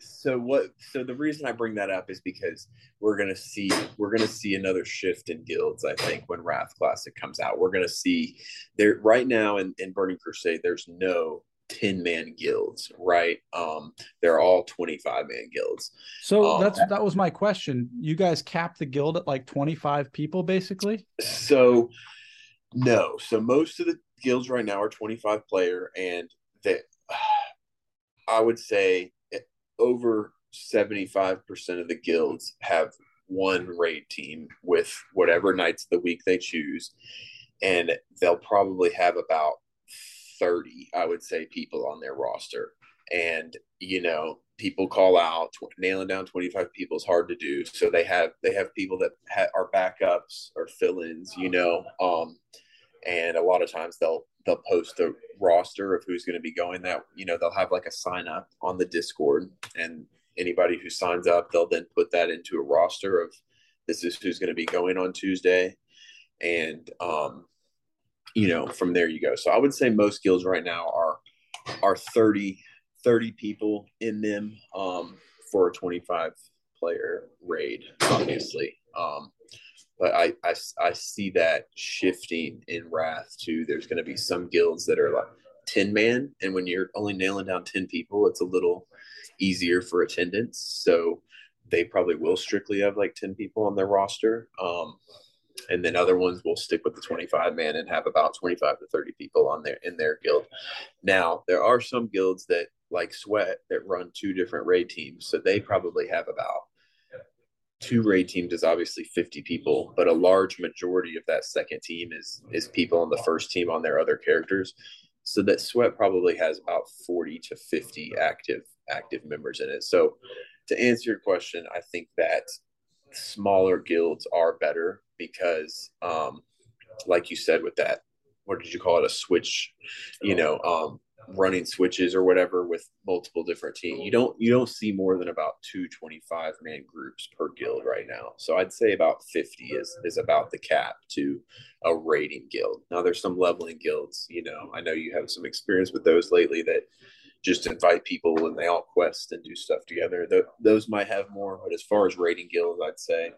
S2: So what so the reason i bring that up is because we're going to see we're going to see another shift in guilds i think when wrath classic comes out. We're going to see there right now in, in burning crusade there's no 10 man guilds right? Um they're all 25 man guilds.
S1: So um, that's that was my question. You guys cap the guild at like 25 people basically?
S2: So no. So most of the guilds right now are 25 player and that i would say over 75% of the guilds have one raid team with whatever nights of the week they choose, and they'll probably have about 30, I would say, people on their roster. And, you know, people call out nailing down 25 people is hard to do. So they have, they have people that ha- are backups or fill-ins, you know, um, and a lot of times they'll, they'll post a roster of who's going to be going that, you know, they'll have like a sign up on the discord and anybody who signs up, they'll then put that into a roster of this is who's going to be going on Tuesday. And, um, you know, from there you go. So I would say most guilds right now are are 30, 30 people in them um, for a 25 player raid, obviously. Um, but I, I, I see that shifting in Wrath too. There's going to be some guilds that are like 10 man. And when you're only nailing down 10 people, it's a little easier for attendance. So they probably will strictly have like 10 people on their roster. Um, and then other ones will stick with the 25 man and have about 25 to 30 people on there in their guild. Now, there are some guilds that like Sweat that run two different raid teams, so they probably have about two raid teams is obviously 50 people, but a large majority of that second team is is people on the first team on their other characters. So that Sweat probably has about 40 to 50 active active members in it. So to answer your question, I think that smaller guilds are better because um, like you said with that what did you call it a switch you know um, running switches or whatever with multiple different teams you don't you don't see more than about two 25 man groups per guild right now so i'd say about 50 is is about the cap to a raiding guild now there's some leveling guilds you know i know you have some experience with those lately that just invite people and they all quest and do stuff together. Th- those might have more, but as far as rating guilds, I'd say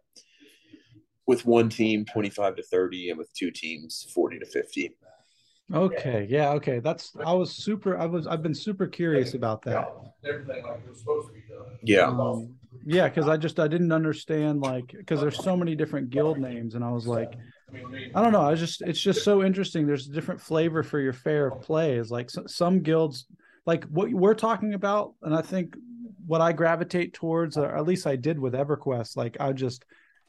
S2: with one team, 25 to 30, and with two teams, 40 to 50.
S1: Okay. Yeah. Okay. That's, I was super, I was, I've been super curious about that.
S2: Yeah.
S1: Um, yeah. Cause I just, I didn't understand like, cause there's so many different guild names and I was like, I don't know. I just, it's just so interesting. There's a different flavor for your fair of play is like so, some guilds, like what we're talking about and i think what i gravitate towards or at least i did with everquest like i just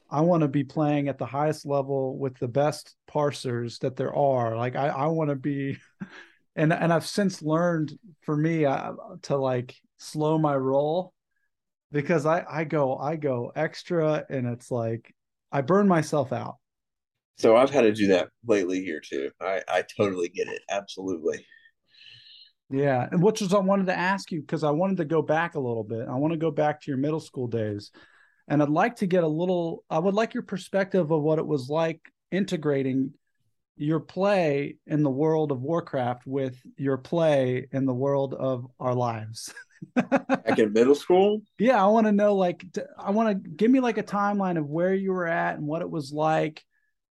S1: i want to be playing at the highest level with the best parsers that there are. Like i, I want to be and and i've since learned for me uh, to like slow my roll because i i go i go extra and it's like i burn myself out.
S2: So i've had to do that lately here too. I i totally get it. Absolutely.
S1: Yeah, and which is I wanted to ask you because I wanted to go back a little bit. I want to go back to your middle school days, and I'd like to get a little. I would like your perspective of what it was like integrating your play in the world of Warcraft with your play in the world of our lives.
S2: Back in middle school?
S1: Yeah, I want to know like I want to give me like a timeline of where you were at and what it was like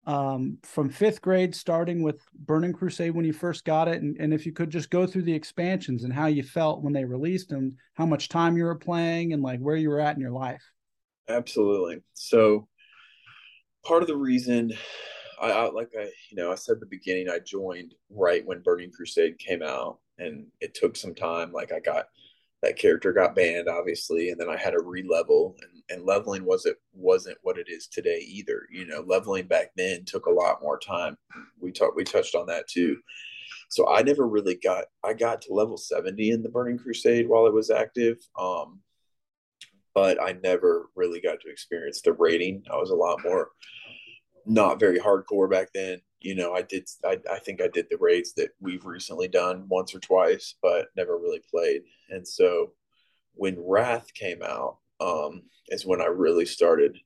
S1: um, from fifth grade, starting with Burning Crusade when you first got it, and, and if you could just go through the expansions and how you felt when they released them, how much time you were playing, and like where you were at in your life.
S2: Absolutely. So, part of the reason I, I like I you know I said the beginning I joined right when Burning Crusade came out, and it took some time. Like I got that character got banned obviously and then i had a re-level and, and leveling wasn't wasn't what it is today either you know leveling back then took a lot more time we talked we touched on that too so i never really got i got to level 70 in the burning crusade while it was active um but i never really got to experience the rating i was a lot more not very hardcore back then you know, I did, I, I think I did the raids that we've recently done once or twice, but never really played. And so when Wrath came out, um, is when I really started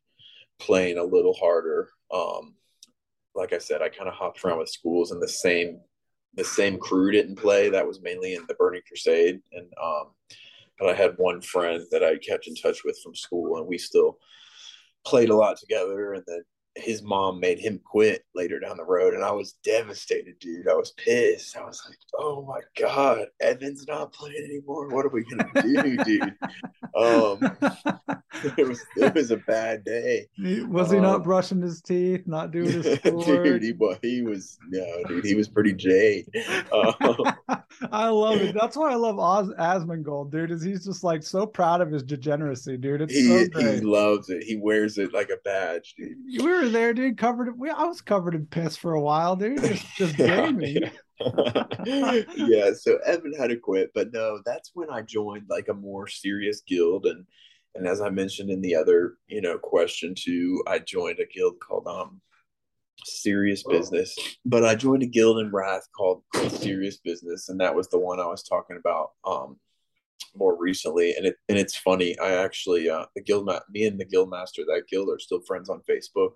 S2: playing a little harder. Um, like I said, I kind of hopped around with schools and the same, the same crew didn't play. That was mainly in the Burning Crusade. And, um, but I had one friend that I kept in touch with from school and we still played a lot together. And then his mom made him quit later down the road and i was devastated dude i was pissed i was like oh my god evan's not playing anymore what are we gonna do dude um it was it was a bad day.
S1: Was he not um, brushing his teeth, not doing his schoolwork?
S2: dude, he, he was no, dude, he was pretty jade. Um,
S1: I love it. That's why I love Oz Asmongold, dude. Is he's just like so proud of his degeneracy, dude. It's
S2: he,
S1: so great.
S2: He loves it. He wears it like a badge, dude.
S1: We were there, dude. Covered. We, I was covered in piss for a while, dude. Just, just gaming.
S2: yeah, so Evan had to quit, but no, that's when I joined like a more serious guild and and as I mentioned in the other, you know, question too, I joined a guild called um Serious Business. But I joined a guild in Wrath called, called Serious Business, and that was the one I was talking about um more recently. And it and it's funny, I actually uh the guild ma- me and the guild master that guild are still friends on Facebook.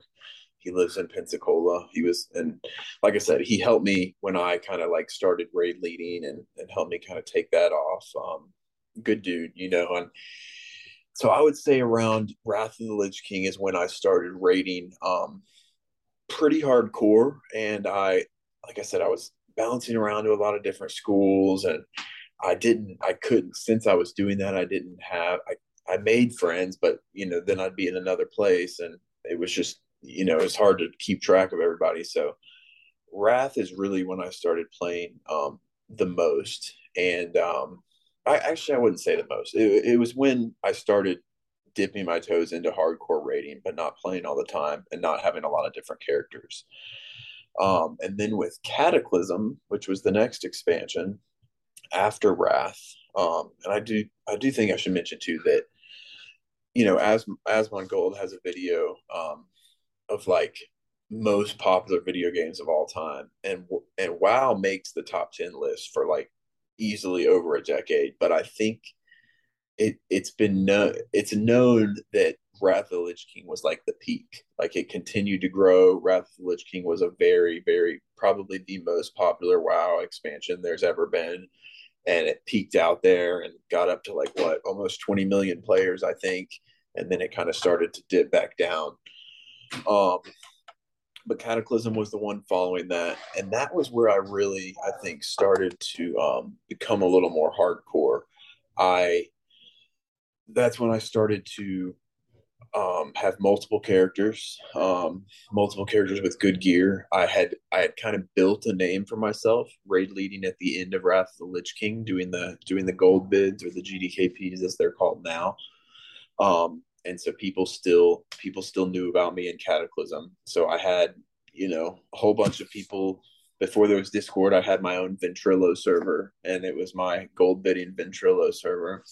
S2: He lives in Pensacola. He was and like I said, he helped me when I kind of like started raid leading and, and helped me kind of take that off. Um good dude, you know, and so I would say around Wrath of the Lich King is when I started raiding um, pretty hardcore. And I, like I said, I was bouncing around to a lot of different schools and I didn't, I couldn't, since I was doing that, I didn't have, I, I made friends, but you know, then I'd be in another place and it was just, you know, it's hard to keep track of everybody. So Wrath is really when I started playing um, the most. And um, I actually I wouldn't say the most. It, it was when I started dipping my toes into hardcore raiding, but not playing all the time and not having a lot of different characters. Um, and then with Cataclysm, which was the next expansion after Wrath, um, and I do I do think I should mention too that you know as Asmongold has a video um, of like most popular video games of all time, and and WoW makes the top ten list for like easily over a decade, but I think it it's been known it's known that Wrath of the Lich King was like the peak. Like it continued to grow. Wrath of the Lich King was a very, very probably the most popular WoW expansion there's ever been. And it peaked out there and got up to like what almost 20 million players, I think. And then it kind of started to dip back down. Um, but Cataclysm was the one following that, and that was where I really, I think, started to um, become a little more hardcore. I that's when I started to um, have multiple characters, um, multiple characters with good gear. I had I had kind of built a name for myself, raid leading at the end of Wrath of the Lich King, doing the doing the gold bids or the GDKPs as they're called now. Um, and so people still people still knew about me in Cataclysm. So I had you know a whole bunch of people before there was Discord. I had my own Ventrilo server, and it was my gold bidding Ventrilo server.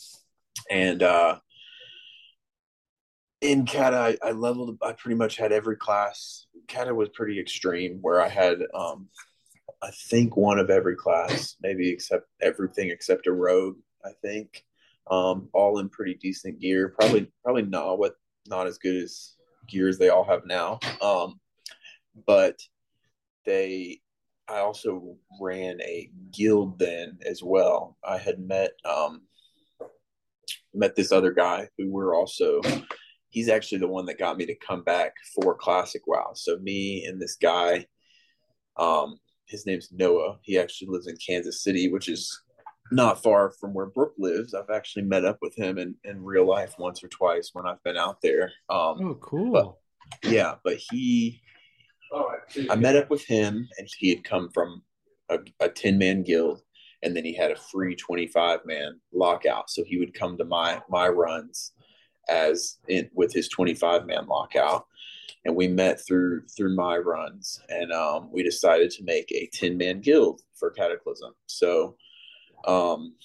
S2: And uh, in Cata, I, I leveled. I pretty much had every class. Cata was pretty extreme, where I had um, I think one of every class, maybe except everything except a rogue. I think um, all in pretty decent gear. Probably probably not what not as good as gears they all have now. Um, but they I also ran a guild then as well. I had met um, met this other guy who were also he's actually the one that got me to come back for classic wow so me and this guy um his name's noah he actually lives in kansas city which is not far from where Brooke lives. I've actually met up with him in, in real life once or twice when I've been out there. Um,
S1: oh, cool.
S2: But, yeah, but he, I met up with him and he had come from a, a 10 man guild and then he had a free 25 man lockout. So he would come to my, my runs as in with his 25 man lockout. And we met through, through my runs and um, we decided to make a 10 man guild for Cataclysm. So, um,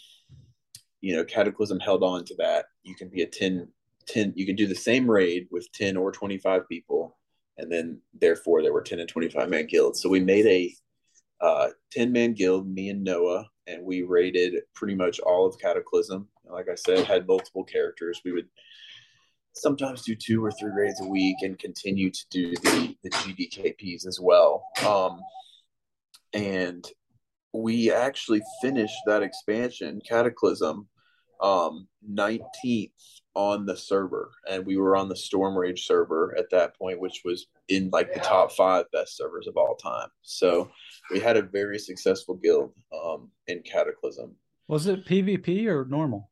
S2: you know, Cataclysm held on to that. You can be a 10, 10, you can do the same raid with 10 or 25 people. And then therefore there were 10 and 25 man guilds. So we made a uh, 10 man guild, me and Noah, and we raided pretty much all of Cataclysm. Like I said, had multiple characters. We would sometimes do two or three raids a week and continue to do the, the GDKPs as well. Um, and we actually finished that expansion, Cataclysm, um, 19th on the server. And we were on the Stormrage server at that point, which was in like the top five best servers of all time. So we had a very successful guild um, in Cataclysm.
S1: Was it PvP or normal?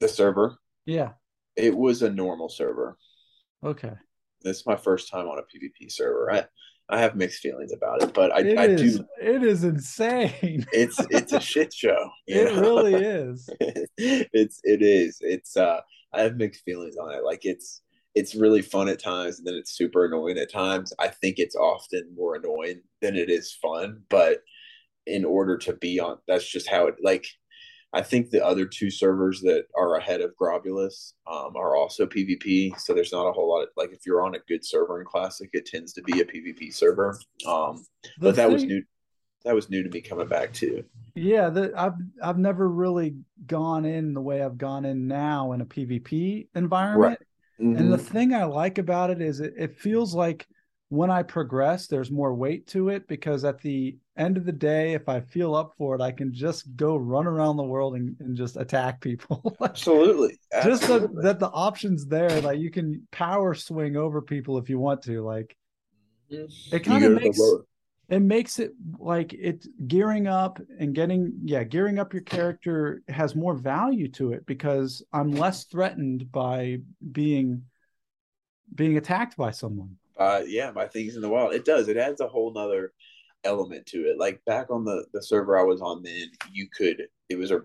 S2: The server?
S1: Yeah.
S2: It was a normal server.
S1: Okay.
S2: This is my first time on a PvP server. I I have mixed feelings about it, but I,
S1: It
S2: I
S1: is.
S2: do.
S1: It is insane.
S2: It's it's a shit show.
S1: It
S2: know?
S1: really is.
S2: it's it is. It's uh I have mixed feelings on it. Like it's it's really fun at times and then it's super annoying at times. I think it's often more annoying than it is fun, but in order to be on that's just how it like I think the other two servers that are ahead of Grobbulus um, are also PvP. So there's not a whole lot of like if you're on a good server in Classic, it tends to be a PvP server. Um, but that was new. That was new to me coming back too.
S1: Yeah, the, I've I've never really gone in the way I've gone in now in a PvP environment. And the
S2: Mhm.
S1: thing I like about it is it, it feels like when I progress, there's more weight to it because at the end of the day, if I feel up for it, I can just go run around the world and, and just attack people. Like,
S2: absolutely,
S1: just that,
S2: absolutely.
S1: that the options there, like you can power swing over people if you want to. Like mm-hmm.
S2: it
S1: it kind of makes it makes it like it gearing up and getting yeah gearing up your character has more value to it because i'm less threatened by being being attacked by someone
S2: uh yeah by things in the wild. It does. It adds a whole nother element to it. Like back on the the server i was on then you could it was a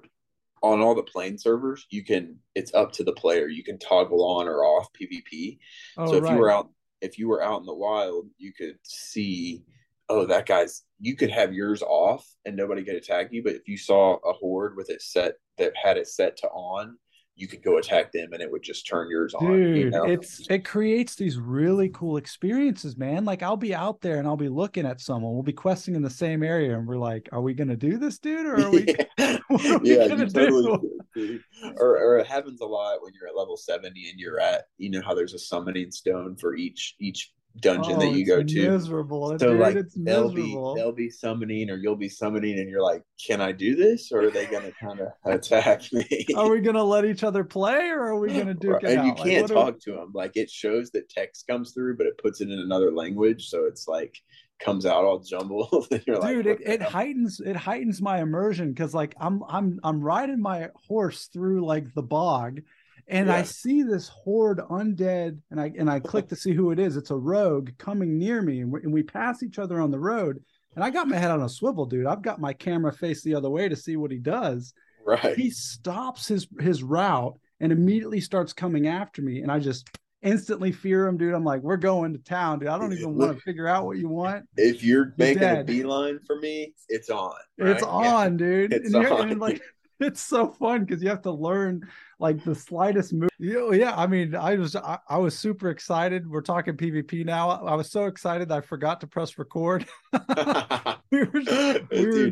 S2: on all the plane servers you can it's up to the player. You can toggle on or off pvp
S1: oh
S2: so if
S1: right.
S2: you were out if you were out in the wild you could see oh that guy's you could have yours off and nobody could attack you but if you saw a horde with it set that had it set to on you could go attack them and it would just turn yours on you
S1: dude
S2: know?
S1: it's it creates these really cool experiences man like i'll be out there and i'll be looking at someone we'll be questing in the same area and we're like are we gonna do this dude or are we
S2: yeah,
S1: are we
S2: yeah
S1: gonna
S2: totally
S1: do?
S2: or, or it happens a lot when you're at level 70 and you're at you know how there's a summoning stone for each each dungeon
S1: Oh,
S2: that you go to.
S1: miserable.
S2: So
S1: dude,
S2: like
S1: it's
S2: they'll be they'll be summoning or you'll be summoning and you're like can i do this? Or are they gonna kind of attack me?
S1: Are we gonna let each other play or are we gonna
S2: Right, and you?
S1: Like,
S2: can't talk to them like it shows that text comes through but it puts it in another language so it's like comes out all jumbled and you're like
S1: dude
S2: what
S1: it, it heightens it heightens my immersion because like i'm i'm i'm riding my horse through like the bog and i see this horde undead and i and i click to see who it is. It's a rogue coming near me and we, and we pass each other on the road. And i got my head on a swivel dude. I've got my camera face the other way to see what he does.
S2: Right.
S1: He stops his his route and immediately starts coming after me. And i just instantly fear him dude. I'm like we're going to town dude. I don't even want to figure out what you want.
S2: If you're making a beeline for me it's on
S1: It's
S2: right? Yeah.
S1: on, dude.
S2: It's
S1: and,
S2: on.
S1: and, like it's so fun because you have to learn like the slightest move. Yeah, yeah. I mean, I was I, I was super excited. We're talking PvP now. I was so excited I forgot to press record. we were we were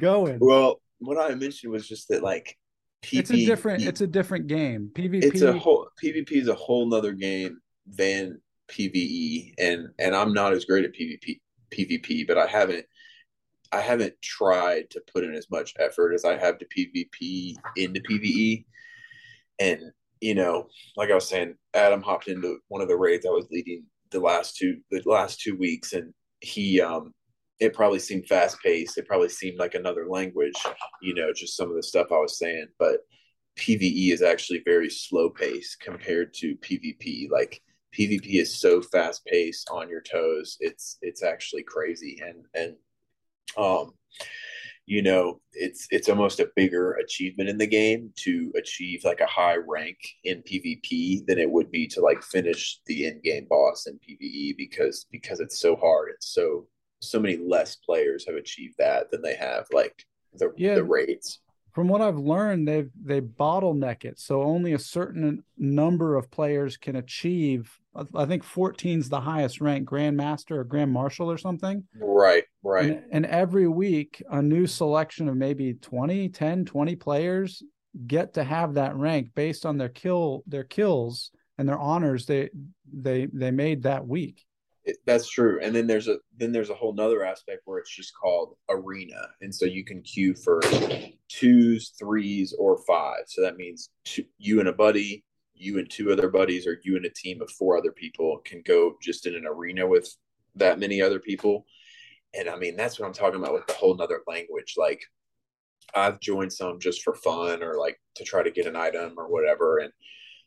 S1: going.
S2: well what i mentioned was just that like PvP,
S1: it's a different it's a different game. PvP.
S2: it's a whole PvP is a whole nother game than PvE, and and I'm not as great at PvP PvP, but I haven't I haven't tried to put in as much effort as I have to PvP into PvE, and you know, like I was saying, Adam hopped into one of the raids I was leading the last two the last two weeks, and he um it probably seemed fast paced. It probably seemed like another language, you know, just some of the stuff I was saying. But PVE is actually very slow paced compared to PvP. Like PvP is so fast paced on your toes. It's it's actually crazy. And and um you know it's it's almost a bigger achievement in the game to achieve like a high rank in PvP than it would be to like finish the end game boss in PvE because because it's so hard. It's so so many less players have achieved that than they have like the
S1: Yeah.
S2: the raids.
S1: From what I've learned, they've they bottleneck it, so only a certain number of players can achieve. I- I think 14 is the highest rank, Grandmaster or Grand Marshal or something.
S2: Right, right.
S1: And, and every week, a new selection of maybe 20, 10, 20 players get to have that rank based on their kill, their kills and their honors they they they made that week.
S2: It, that's true. And then there's a then there's a whole nother aspect where it's just called arena, and so you can queue for twos, threes, or five. So that means two, you and a buddy, you and two other buddies, or you and a team of four other people can go just in an arena with that many other people. And I mean, that's what I'm talking about with the whole nother language. Like I've joined some just for fun or like to try to get an item or whatever. And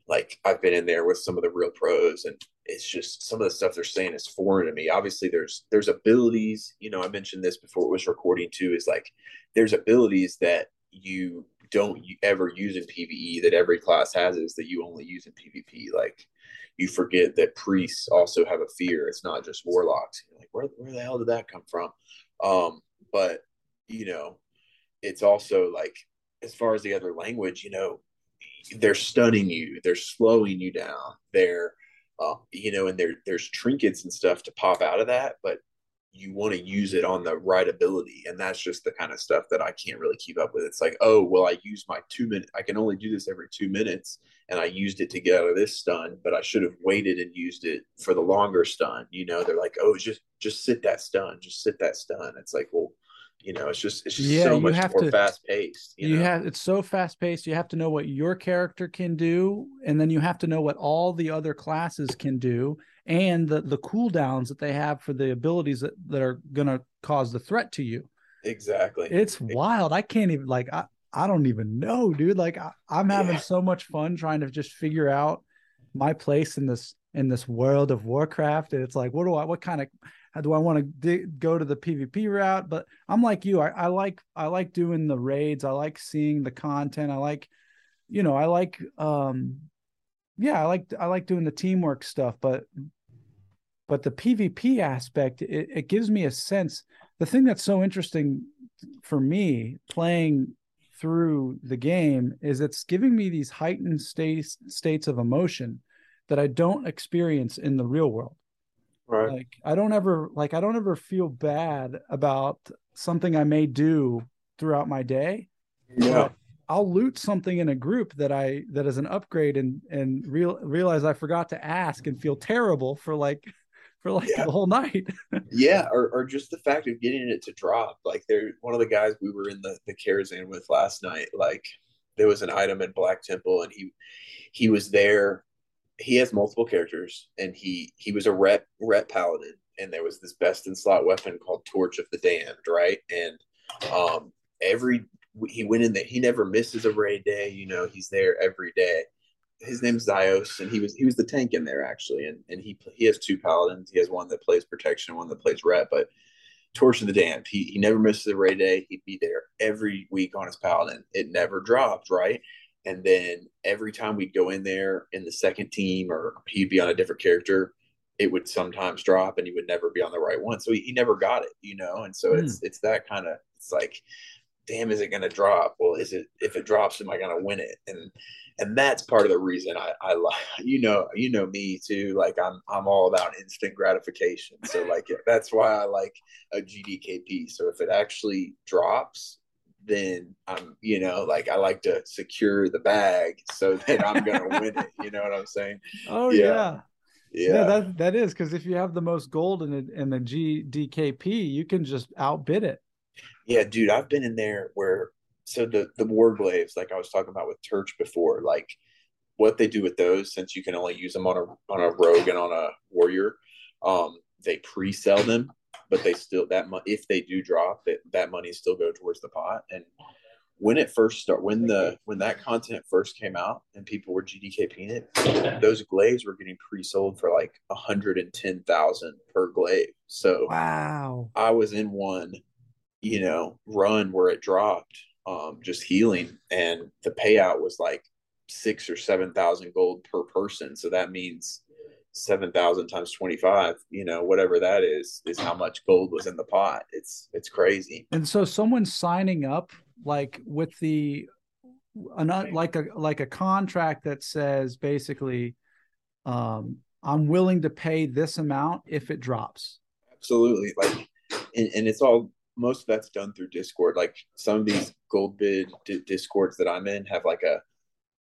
S2: like I've been in there with some of the real pros and it's just some of the stuff they're saying is foreign to me. Obviously there's there's abilities, you know, I mentioned this before it was recording too, is like there's abilities that you don't ever use in PvE that every class has is that you only use in PvP. Like you forget that priests also have a fear. It's not just warlocks. You're like, where, where the hell did that come from? Um, but you know, it's also like as far as the other language, you know, they're stunning you, they're slowing you down, they're uh, you know, and there there's trinkets and stuff to pop out of that, but you want to use it on the right ability and that's just the kind of stuff that i can't really keep up with. It's like oh well i use my two minute i can only do this every two minutes and i used it to get out of this stun but i should have waited and used it for the longer stun you know? They're like oh just just sit that stun just sit that stun. It's like well you know it's just it's just yeah, so much more to, fast paced
S1: you, you know? have it's so fast paced you have to know what your character can do and then you have to know what all the other classes can do and the the cooldowns that they have for the abilities that, that are going to cause the threat to you
S2: exactly
S1: it's wild i can't even like i, I don't even know dude like I, am having yeah. so much fun trying to just figure out my place in this in this world of warcraft and it's like what do i what kind of how do I want to go to the PvP route? But I'm like you. I, I like I like doing the raids. I like seeing the content. I like, you know, I like um yeah, I like I like doing the teamwork stuff, but but the PvP aspect, it, it gives me a sense. The thing that's so interesting for me playing through the game is it's giving me these heightened states states of emotion that I don't experience in the real world.
S2: Right.
S1: Like I don't ever like I don't ever feel bad about something I may do throughout my day.
S2: Yeah.
S1: I'll loot something in a group that I that is an upgrade and and real realize I forgot to ask and feel terrible for like for like yeah. the whole night.
S2: yeah, or, or just the fact of getting it to drop. Like there one of the guys we were in the, the Karazhan with last night, like there was an item in Black Temple and he he was there he has multiple characters, and he he was a ret ret paladin, and there was this best in slot weapon called Torch of the Damned, right? And um, every he went in there, he never misses a raid day. You know, he's there every day. His name's Zios, and he was he was the tank in there actually, and and he he has two paladins. He has one that plays protection, one that plays ret, but. Torch of the Damned. He he never misses a raid day. He'd be there every week on his paladin. It never dropped, right? And then every time we'd go in there in the second team or he'd be on a different character, it would sometimes drop and he would never be on the right one. So he, he never got it, you know? And so mm. it's, it's that kind of, it's like, damn, is it going to drop? Well, is it, if it drops, am I going to win it? And, and that's part of the reason I, I like, you know, you know me too. Like I'm, I'm all about instant gratification. So like, that's why I like a GDKP. So if it actually drops, then I'm, you know, like I like to secure the bag so that I'm going to win it. You know what I'm saying?
S1: Oh yeah. yeah. Yeah. yeah, that that is because if you have the most gold in the in the GDKP, you can just outbid it.
S2: Yeah, dude, I've been in there where so the the war warglaives, like I was talking about with Turch before, like what they do with those, since you can only use them on a on a rogue and on a warrior, um, they pre-sell them but they still that money if they do drop that that money still go towards the pot and when it first start when the when that content first came out and people were GDKPing it, those glaives were getting pre-sold for like a hundred and ten thousand per glaive. So
S1: wow,
S2: I was in one, you know, run where it dropped, um, just healing, and the payout was like six or seven thousand gold per person. So that means 7,000 times 25, you know, whatever that is, is how much gold was in the pot. It's, it's crazy.
S1: And so someone signing up like with the, like a, like a contract that says basically, um, I'm willing to pay this amount if it drops.
S2: Absolutely. Like, and, and it's all, most of that's done through Discord. Like some of these gold bid d- Discords that I'm in have like a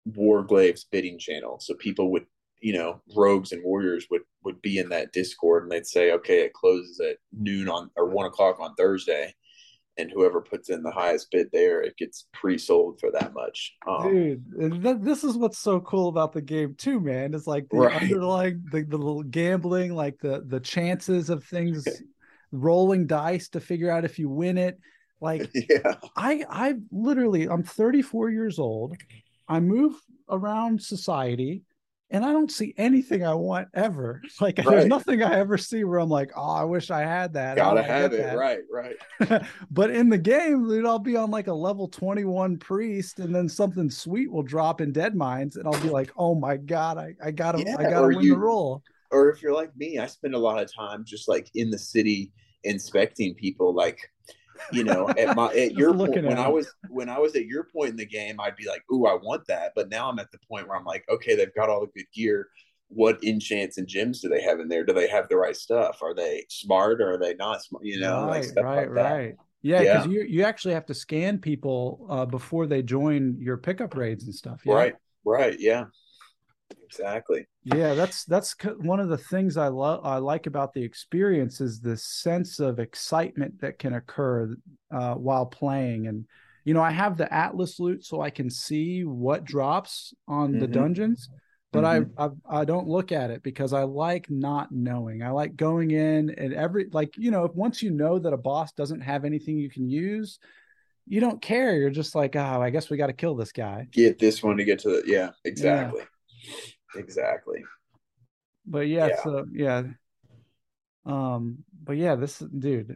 S2: Warglaives bidding channel. So people would you know rogues and warriors would would be in that discord and they'd say okay it closes at noon on or one o'clock on thursday and whoever puts in the highest bid there it gets pre-sold for that much
S1: um, dude th- this is what's so cool about the game too man it's like the right. underlying the, the little gambling like the the chances of things rolling dice to figure out if you win it like
S2: yeah
S1: i i literally i'm 34 years old i move around society and I don't see anything I want ever. Like
S2: Right.
S1: there's nothing I ever see where I'm like, oh, I wish I had that.
S2: Gotta have it.
S1: that?"
S2: Right, right.
S1: but in the game, dude, I'll be on like a level 21 priest, and then something sweet will drop in Dead Mines, and I'll be like, oh my god, I, I gotta
S2: Yeah,
S1: I gotta win
S2: you-
S1: the roll.
S2: Or if you're like me, I spend a lot of time just like in the city inspecting people like you know at my at your
S1: looking
S2: point
S1: at
S2: when i was when i was at your point in the game i'd be like ooh i want that but now i'm at the point where i'm like okay they've got all the good gear what enchants and gems do they have in there do they have the right stuff are they smart or are they not smart you know like
S1: right,
S2: stuff
S1: right,
S2: like that
S1: right. Yeah,
S2: Yeah.
S1: because you you actually have to scan people uh, before they join your pickup raids and stuff. Yeah?
S2: right right yeah exactly
S1: Yeah, that's that's one of the things I love. I like about the experience is the sense of excitement that can occur uh, while playing. And you know, I have the Atlas loot, so I can see what drops on the
S2: Mhm.
S1: dungeons, but
S2: Mhm.
S1: I, I I don't look at it because I like not knowing. I like going in and every like you know, if once you know that a boss doesn't have anything you can use, you don't care. You're just like, oh, I guess we got to kill this guy.
S2: get this one to get to the yeah exactly exactly.
S1: But yeah,
S2: Yeah.
S1: so yeah. Um but yeah this dude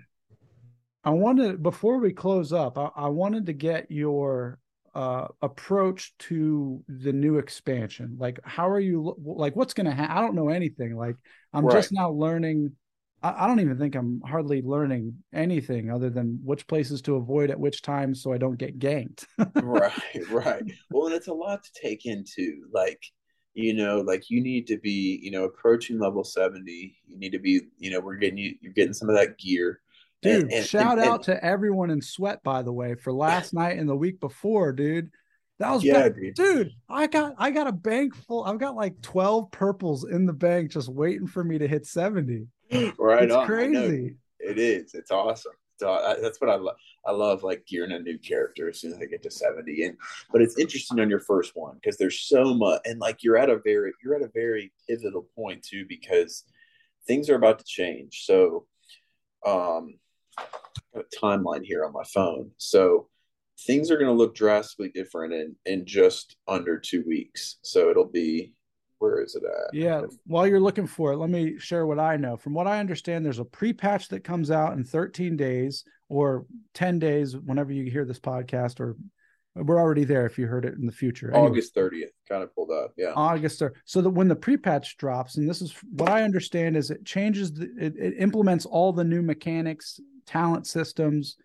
S1: i wanted before we close up i, I wanted to get your uh approach to the new expansion. Like how are you like what's gonna happen i don't know anything. Like i'm just now learning I, I don't even think i'm hardly learning anything other than which places to avoid at which times so i don't get ganked.
S2: Right right. Well and it's a lot to take into like you know like you need to be you know approaching level 70 you need to be you know we're getting you you're getting some of that gear
S1: Dude,
S2: And- and-
S1: shout
S2: and-
S1: out to everyone in Sweat, by the way, for last night and the week before, dude. That was
S2: yeah dude
S1: dude. I got I got a bank full. I've got like 12 purples in the bank just waiting for me to hit 70.
S2: right
S1: it's
S2: on
S1: crazy.
S2: it is it's awesome so I, that's what i love i love like gearing a new character as soon as i get to 70 and but it's interesting on your first one because there's so much and like you're at a very you're at a very pivotal point too because things are about to change. So um a timeline here on my phone. So things are going to look drastically different in in just under two weeks. So it'll be where is it at
S1: Yeah. While you're looking for it, let me share what I know. From what I understand, there's a pre-patch that comes out in 13 days or 10 days whenever you hear this podcast, or we're already there if you heard it in the future. Anyway.
S2: august 30th kind of pulled up yeah
S1: August or so that when the pre-patch drops, and this is what I understand is it changes the it, it implements all the new mechanics, talent systems.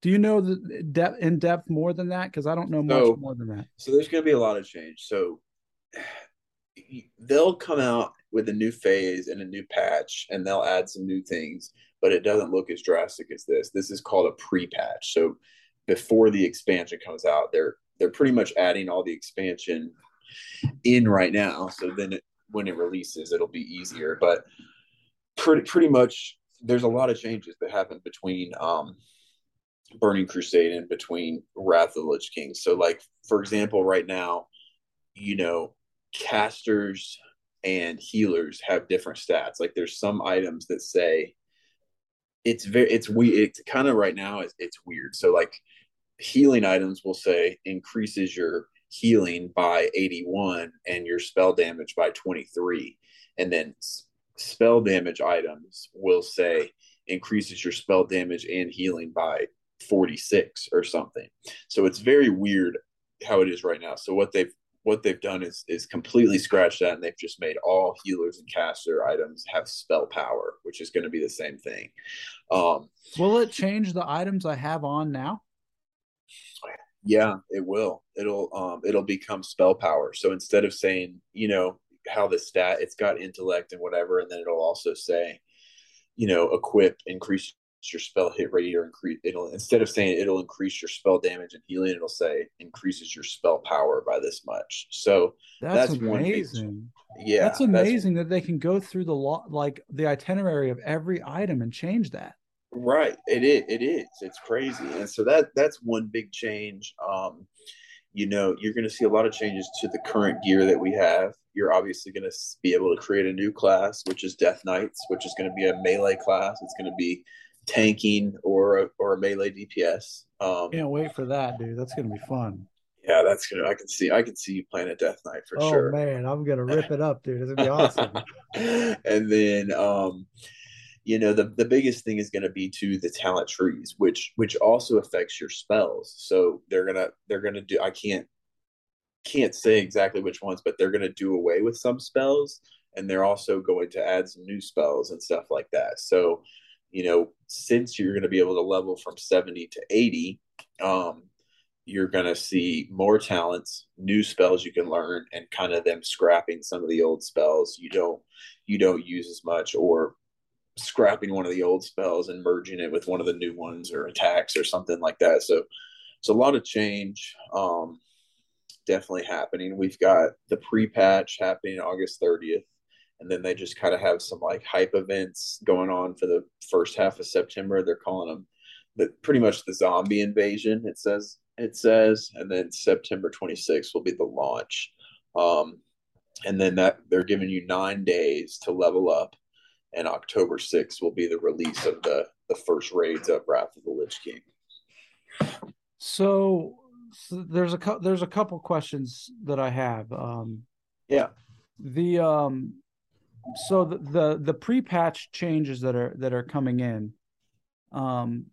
S1: Do you know the depth in depth more than that? Because I don't know much
S2: So-
S1: more than that.
S2: So there's going to be a lot of change. So they'll come out with a new phase and a new patch, and they'll add some new things, but it doesn't look as drastic as this. This is called a pre-patch. So before the expansion comes out, they're they're pretty much adding all the expansion in right now. So then it, when it releases, it'll be easier. But pretty pretty much, there's a lot of changes that happen between um, Burning Crusade and between Wrath of the Lich King. So, like for example, right now, you know, casters and healers have different stats. Like there's some items that say it's very it's we it's kind of right now it's, it's weird. So like healing items will say increases your healing by 81 and your spell damage by 23 and then spell damage items will say increases your spell damage and healing by 46 or something so it's very weird how it is right now so what they've what they've done is is completely scratched that and they've just made all healers and caster items have spell power which is going to be the same thing um
S1: Will it change the items I have on now?
S2: Yeah, it will. It'll um it'll become spell power. So instead of saying, you know, how the stat it's got intellect and whatever, and then it'll also say, you know, equip, increase your spell hit rate or increase it'll instead of saying it'll increase your spell damage and healing, it'll say increases your spell power by this much. So
S1: That's,
S2: That's one
S1: amazing.
S2: yeah,
S1: that's amazing that they can go through the law like the itinerary of every item and change that.
S2: Right. It is. It is. It's crazy. And so that that's one big change. Um, you know, you're going to see a lot of changes to the current gear that we have. You're obviously going to be able to create a new class, which is Death Knights, which is going to be a melee class. It's going to be tanking or a, or a melee DPS. Um,
S1: Can't wait for that, dude. That's gonna be fun.
S2: Yeah, that's gonna. I can see. I can see you playing a Death Knight for
S3: oh,
S2: sure.
S3: Oh man, I'm gonna rip it up, dude. It's gonna be awesome.
S2: and then, um, you know, the the biggest thing is going to be to the talent trees, which which also affects your spells. So they're gonna they're gonna do. I can't can't say exactly which ones, but they're gonna do away with some spells, and they're also going to add some new spells and stuff like that. So, you know, since you're going to be able to level from seventy to eighty, um, you're going to see more talents, new spells you can learn, and kind of them scrapping some of the old spells you don't you don't use as much, or scrapping one of the old spells and merging it with one of the new ones or attacks or something like that. So it's a lot of change. Um, definitely happening. We've got the pre-patch happening August 30th, and then they just kind of have some like hype events going on for the first half of September. They're calling them the pretty much the zombie invasion. It says it says, and then September 26th will be the launch. Um, and then that they're giving you nine days to level up, and October 6th will be the release of the the first raids of Wrath of the Lich King.
S3: So, so there's a there's a couple questions that I have. Um,
S2: yeah.
S3: The um, so the the, the pre-patch changes that are that are coming in, um,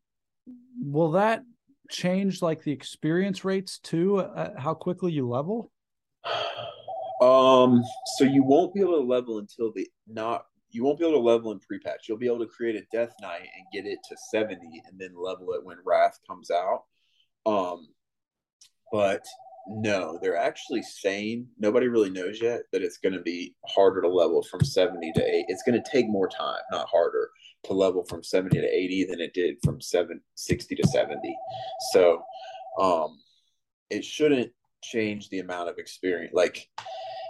S3: will that change like the experience rates too? Uh, how quickly you level?
S2: Um, so you won't be able to level until the not you won't be able to level in pre-patch. You'll be able to create a Death Knight and get it to 70 and then level it when Wrath comes out. Um, but no, they're actually saying nobody really knows yet that it's going to be harder to level from 70 to 8. It's going to take more time, not harder, to level from 70 to 80 than it did from 7 60 to 70. So, um, it shouldn't change the amount of experience. Like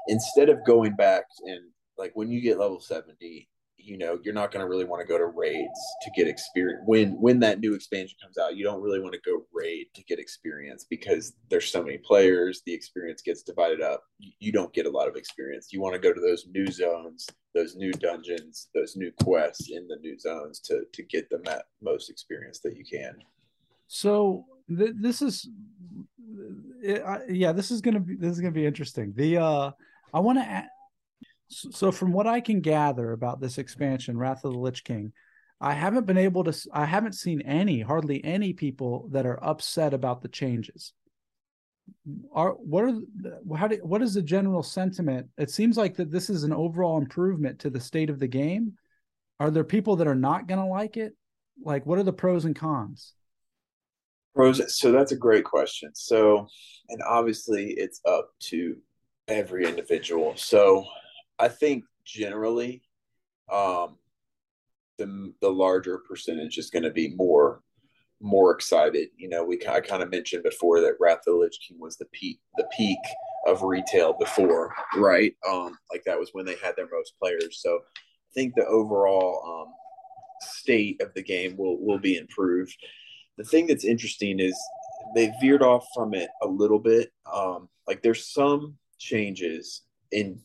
S2: instead of going back and like when you get level 70, you know you're not going to really want to go to raids to get experience when when that new expansion comes out you don't really want to go raid to get experience because there's so many players the experience gets divided up you don't get a lot of experience. You want to go to those new zones those new dungeons those new quests in the new zones to to get the most experience that you can.
S3: So th- this is it, I, yeah this is gonna be this is gonna be interesting. The uh i want to so from what I can gather about this expansion, Wrath of the Lich King, I haven't been able to. I haven't seen any, hardly any people that are upset about the changes. Are what are how do, what is the general sentiment? It seems like that this is an overall improvement to the state of the game. Are there people that are not going to like it? Like, what are the pros and cons?
S2: Pros. So that's a great question. So, and obviously, it's up to every individual. So I think generally, um, the the larger percentage is going to be more more excited. You know, we I kind of mentioned before that Wrath of the Lich King was the peak the peak of retail before, right? Um, like that was when they had their most players. So I think the overall um, state of the game will will be improved. The thing that's interesting is they veered off from it a little bit. Um, like there's some changes in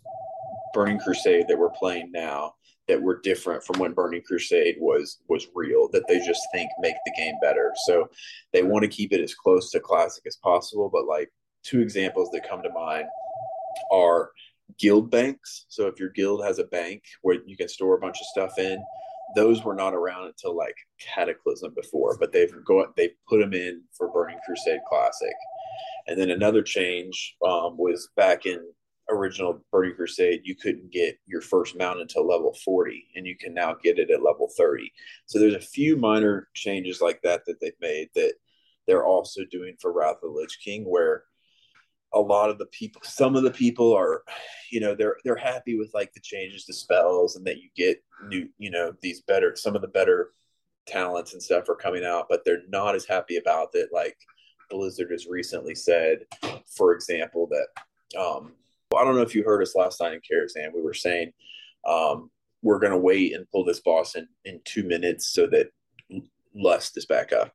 S2: Burning Crusade that we're playing now that were different from when Burning Crusade was was real that they just think make the game better. So they want to keep it as close to classic as possible. But like two examples that come to mind are guild banks. So if your guild has a bank where you can store a bunch of stuff in, those were not around until like Cataclysm before, but they've go they put them in for Burning Crusade Classic. And then another change um, was back in original Burning Crusade, you couldn't get your first mount until level 40, and you can now get it at level 30. So there's a few minor changes like that that they've made that they're also doing for Wrath of the Lich King, where a lot of the people, some of the people are, you know, they're they're happy with like the changes to spells and that you get new, you know, these better, some of the better talents and stuff are coming out, but they're not as happy about that. Like Blizzard has recently said, for example, that um, I don't know if you heard us last night in Karazhan. We were saying um, we're going to wait and pull this boss in, in two minutes so that lust is back up.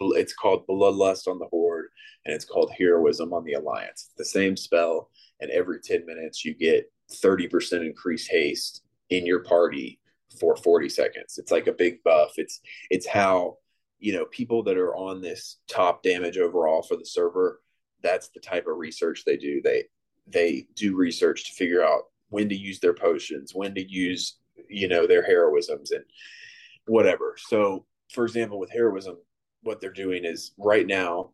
S2: It's called Bloodlust on the Horde, and it's called Heroism on the Alliance. It's the same spell, and every 10 minutes you get 30% increased haste in your party for 40 seconds. It's like a big buff. It's it's how you know people that are on this top damage overall for the server that's the type of research they do. They they do research to figure out when to use their potions, when to use you know their heroisms and whatever. So, for example, with heroism, what they're doing is right now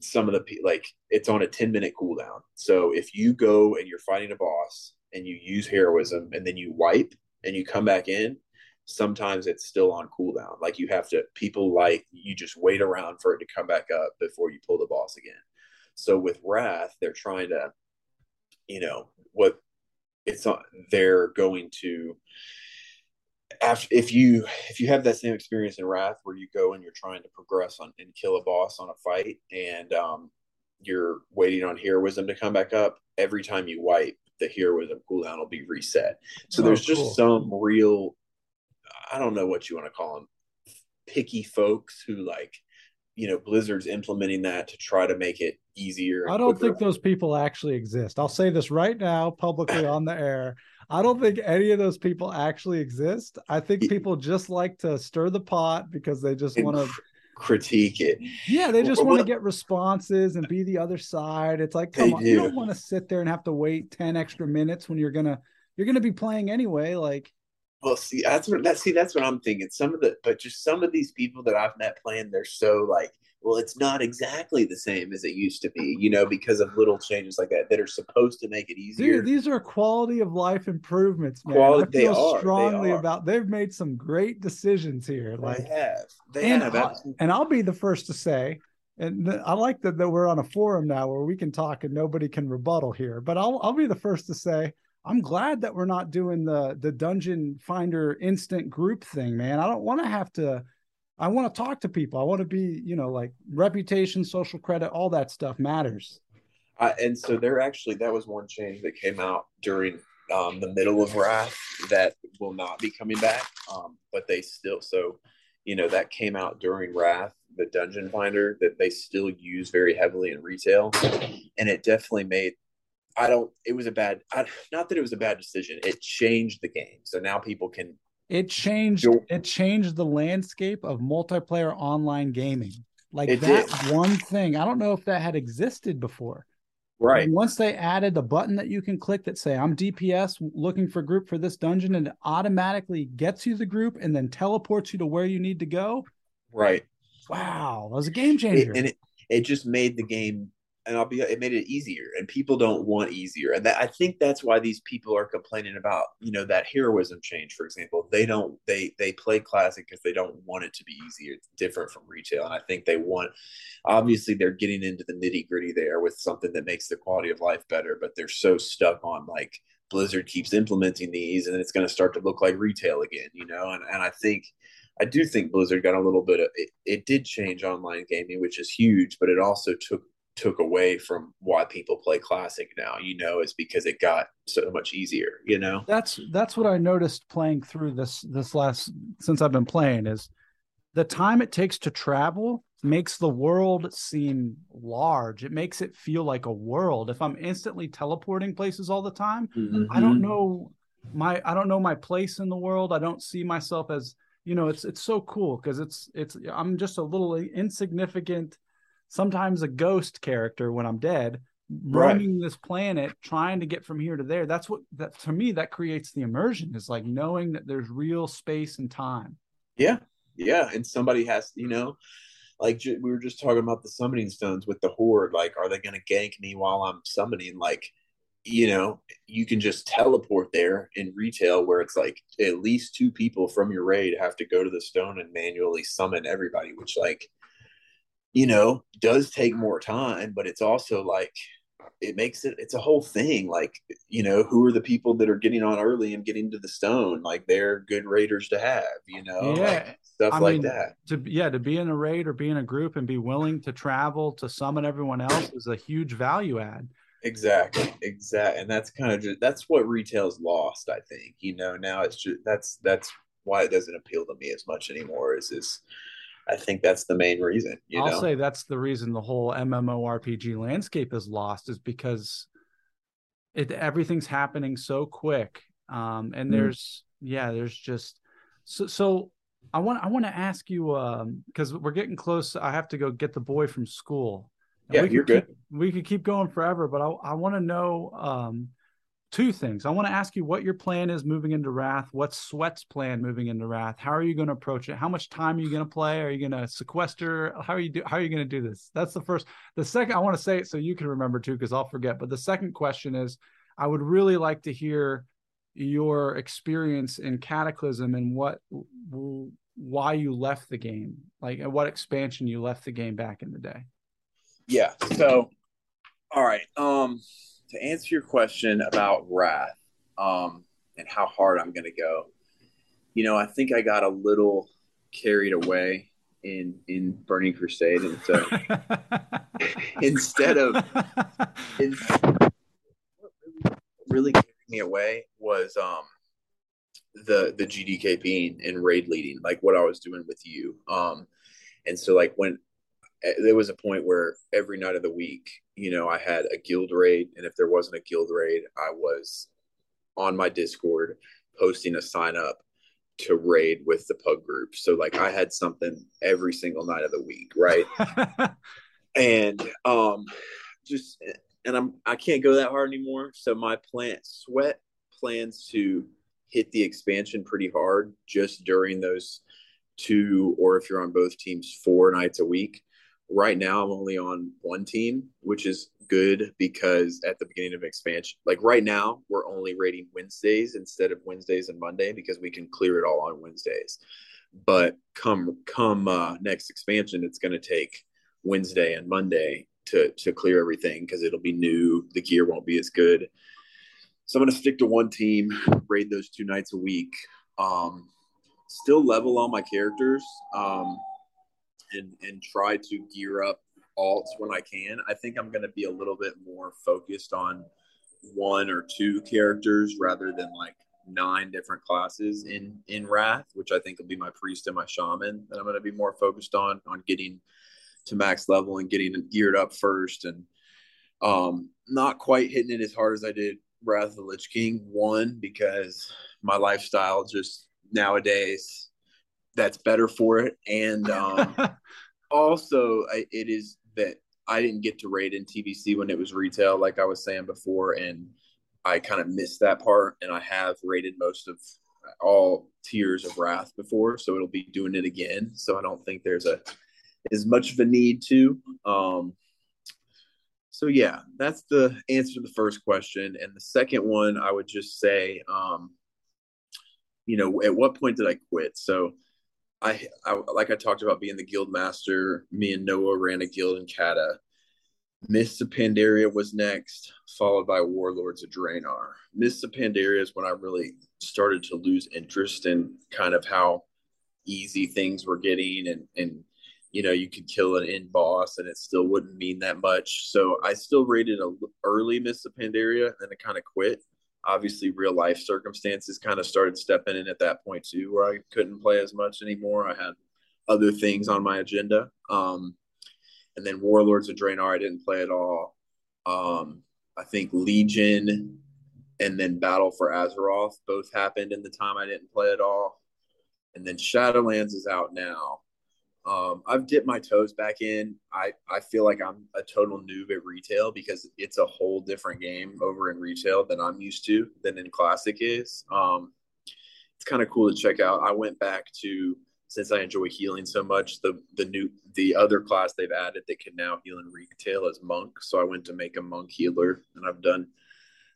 S2: some of the like it's on a 10 minute cooldown. So if you go and you're fighting a boss and you use heroism and then you wipe and you come back in, sometimes it's still on cooldown. Like you have to people like you just wait around for it to come back up before you pull the boss again. So with Wrath, they're trying to, you know, what it's not they're going to after if you if you have that same experience in Wrath where you go and you're trying to progress on and kill a boss on a fight and um, you're waiting on heroism to come back up, every time you wipe, the heroism cooldown will be reset. So oh, there's just some real I don't know what you want to call them picky folks who like you know Blizzard's implementing that to try to make it easier.
S1: I don't think those people actually exist. I'll say this right now publicly on the air. I don't think any of those people actually exist. I think people just like to stir the pot because they just want to
S2: critique it.
S1: Yeah, they just want to get responses and be the other side. It's like, come on, do. you don't want to sit there and have to wait 10 extra minutes when you're gonna you're gonna be playing anyway. Like
S2: well, see, that's what that see, that's what I'm thinking. Some of the but just some of these people that I've met playing, they're so like well, it's not exactly the same as it used to be, you know, because of little changes like that that are supposed to make it easier.
S1: Dude, these are quality of life improvements, man. Quality, I feel they are, strongly they about. They've made some great decisions here. Like
S2: they have, they
S1: and
S2: have,
S1: I, and I'll be the first to say, and I like that, that we're on a forum now where we can talk and nobody can rebuttal here. But I'll I'll be the first to say. I'm glad that we're not doing the the dungeon finder instant group thing, man. I don't want to have to I want to talk to people. I want to be, you know, like reputation, social credit, all that stuff matters.
S2: Uh, and so there actually that was one change that came out during um, the middle of Wrath that will not be coming back. Um, but they still so you know that came out during Wrath, the Dungeon Finder that they still use very heavily in retail, and it definitely made. I don't. It was a bad. I, not that it was a bad decision. It changed the game, so now people can
S1: it changed it changed the landscape of multiplayer online gaming like that did. one thing i don't know if that had existed before
S2: right and
S1: once they added the button that you can click that say i'm dps looking for group for this dungeon and it automatically gets you the group and then teleports you to where you need to go
S2: right
S1: wow that was a game changer
S2: it, and it, it just made the game and I'll be it made it easier and people don't want easier and that, I think that's why these people are complaining about you know that heroism change for example. They don't they they play classic because they don't want it to be easier it's different from retail and I think they want obviously they're getting into the nitty gritty there with something that makes the quality of life better but they're so stuck on like Blizzard keeps implementing these and it's going to start to look like retail again you know and, and I think I do think Blizzard got a little bit of it, it did change online gaming which is huge but it also took took away from why people play classic now you know is because it got so much easier you know?
S1: That's that's what i noticed playing through this this last since i've been playing is the time it takes to travel makes the world seem large. It makes it feel like a world. If i'm instantly teleporting places all the time mm-hmm. i don't know my i don't know my place in the world. I don't see myself as you know it's it's so cool because it's it's i'm just a little insignificant sometimes a ghost character when I'm dead, roaming right. this planet, trying to get from here to there. That's what that to me that creates the immersion is like knowing that there's real space and time.
S2: Yeah, yeah, and somebody has you know. Like we were just talking about the summoning stones with the horde. Like, are they going to gank me while I'm summoning? Like, you know, you can just teleport there in retail where it's like at least two people from your raid have to go to the stone and manually summon everybody, which like you know, does take more time, but it's also like it makes it it's a whole thing. Like, you know, who are the people that are getting on early and getting to the stone? Like they're good raiders to have, you know, yeah. Like, stuff I like mean, that.
S1: To yeah, to be in a raid or be in a group and be willing to travel to summon everyone else is a huge value add.
S2: Exactly, exactly, and that's kind of just that's what retail's lost. I think you know now it's just that's that's why it doesn't appeal to me as much anymore. Is is I think that's the main reason.
S1: I'll
S2: know?
S1: say that's the reason the whole MMORPG landscape is lost is because it everything's happening so quick. Um, and mm. there's yeah, there's just so so I want I want to ask you um because we're getting close. I have to go get the boy from school.
S2: Yeah, you're
S3: keep,
S2: good.
S3: We could keep going forever, but I, I want to know um, two things. I want to ask you what your plan is moving into Wrath. What's Sweat's plan moving into Wrath? How are you going to approach it? How much time are you going to play? Are you going to sequester? How are you do? How are you going to do this? That's the first. The second, I want to say it so you can remember too, because I'll forget. But the second question is, I would really like to hear your experience in Cataclysm and what why you left the game, like what expansion you left the game back in the day.
S2: Yeah. So, all right. Um, to answer your question about Wrath, um, and how hard I'm going to go, you know, I think I got a little carried away in in Burning Crusade, and so instead of in, really carried me away was um the the GDKP and raid leading, like what I was doing with you. Um, and so like when there was a point where every night of the week, you know, I had a guild raid, and if there wasn't a guild raid, I was on my Discord posting a sign up to raid with the pug group. So like I had something every single night of the week, right? and um just and I'm I can't go that hard anymore. So my plant sweat plans to hit the expansion pretty hard just during those two, or if you're on both teams, four nights a week. Right now, I'm only on one team, which is good because at the beginning of expansion, like right now, we're only rating Wednesdays instead of Wednesdays and Monday because we can clear it all on Wednesdays. But come come uh, next expansion, it's going to take Wednesday and Monday to to clear everything because it'll be new. The gear won't be as good. So I'm going to stick to one team, raid those two nights a week. Um, still level all my characters um, and and try to gear up alts when I can. I think I'm going to be a little bit more focused on one or two characters rather than like nine different classes in in Wrath, which I think will be my priest and my shaman. That I'm going to be more focused on on getting to max level and getting geared up first and um not quite hitting it as hard as I did Wrath of the Lich King. One, because my lifestyle just nowadays that's better for it. And um, also, I, it is that I didn't get to raid in TBC when it was retail, like I was saying before. And I kind of missed that part. And I have rated most of all tiers of Wrath before. So it'll be doing it again. So I don't think there's a as much of a need to. Um, so yeah, that's the answer to the first question. And the second one, I would just say, um, you know, at what point did I quit? So I, I, like I talked about being the guild master. Me and Noah ran a guild in Cata. Mists of Pandaria was next, followed by Warlords of Draenor. Mists of Pandaria is when I really started to lose interest in kind of how easy things were getting and and you know you could kill an in boss and it still wouldn't mean that much so i still rated a early Mists of Pandaria and then it kind of quit obviously real life circumstances kind of started stepping in at that point too where i couldn't play as much anymore. I had other things on my agenda um, and then warlords of draenor i didn't play at all. Um, i think legion and then battle for azeroth both happened in the time i didn't play at all. And then shadowlands is out now um, I've dipped my toes back in. I, I feel like I'm a total noob at retail because it's a whole different game over in retail than I'm used to than in classic is. Um, it's kind of cool to check out. I went back to since I enjoy healing so much, the the new the other class they've added that can now heal in retail is monk. So I went to make a monk healer, and I've done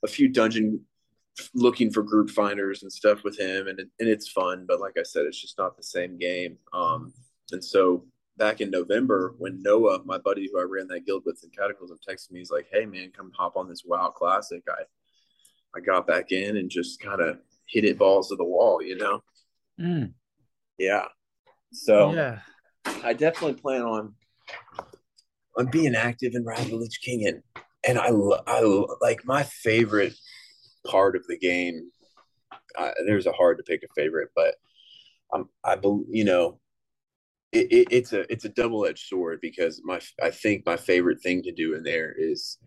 S2: a few dungeon looking for group finders and stuff with him, and and it's fun. But like I said, it's just not the same game. Um, and so back in November, when Noah, my buddy who I ran that guild with in Cataclysm, texted me, he's like, "Hey man, come hop on this WoW Classic." I I got back in and just kind of hit it balls to the wall, you know.
S3: Mm.
S2: Yeah. So
S3: yeah,
S2: I definitely plan on on being active in Wrath of the Lich King, and and I I like my favorite part of the game. Uh, there's a hard to pick a favorite, but I'm I believe you know it, it, it's a it's a double edged sword because my I think my favorite thing to do in there is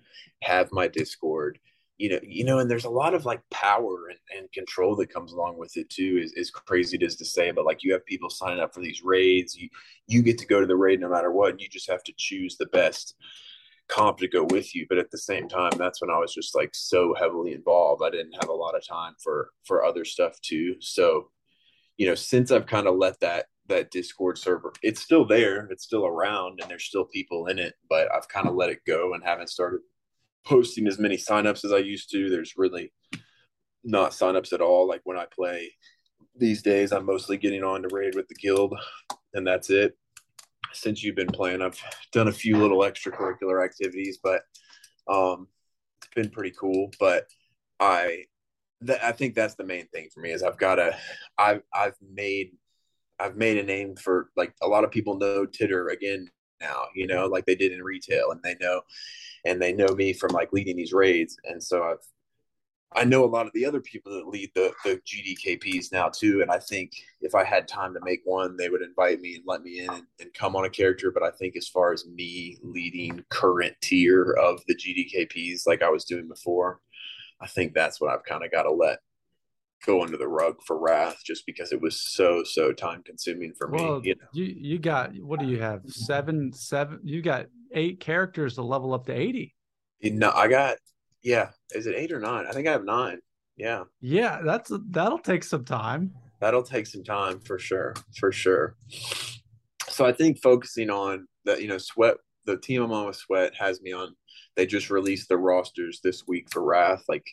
S2: have my Discord. You know, you know, and there's a lot of like power and, and control that comes along with it too. Is as crazy it is to say, but like you have people signing up for these raids. You you get to go to the raid no matter what. And you just have to choose the best comp to go with you but at the same time that's when i was just like so heavily involved i didn't have a lot of time for for other stuff too so you know since i've kind of let that that discord server it's still there it's still around and there's still people in it but i've kind of let it go and haven't started posting as many signups as i used to there's really not signups at all like when i play these days i'm mostly getting on to raid with the guild and that's it since you've been playing. I've done a few little extracurricular activities, but um, it's been pretty cool. But I, th- I think that's the main thing for me is I've got a, I've I've made, I've made a name for like a lot of people know Tidder again now, you know, like they did in retail, and they know, and they know me from like leading these raids, and so I've I know a lot of the other people that lead the, the GDKPs now too. And I think if I had time to make one, they would invite me and let me in and, and, come on a character. But I think as far as me leading current tier of the GDKPs like I was doing before, I think that's what I've kind of got to let go under the rug for Wrath just because it was so, so time consuming for well, me. You, know?
S1: you you got what do you have? Seven, seven you got eight characters to level up to 80.
S2: You know, I got yeah. Is it eight or nine? I think I have nine. Yeah.
S1: Yeah, that's that'll take some time.
S2: That'll take some time for sure. For sure. So I think focusing on that, you know, sweat the team I'm on with Sweat has me on. They just released the rosters this week for Wrath. Like,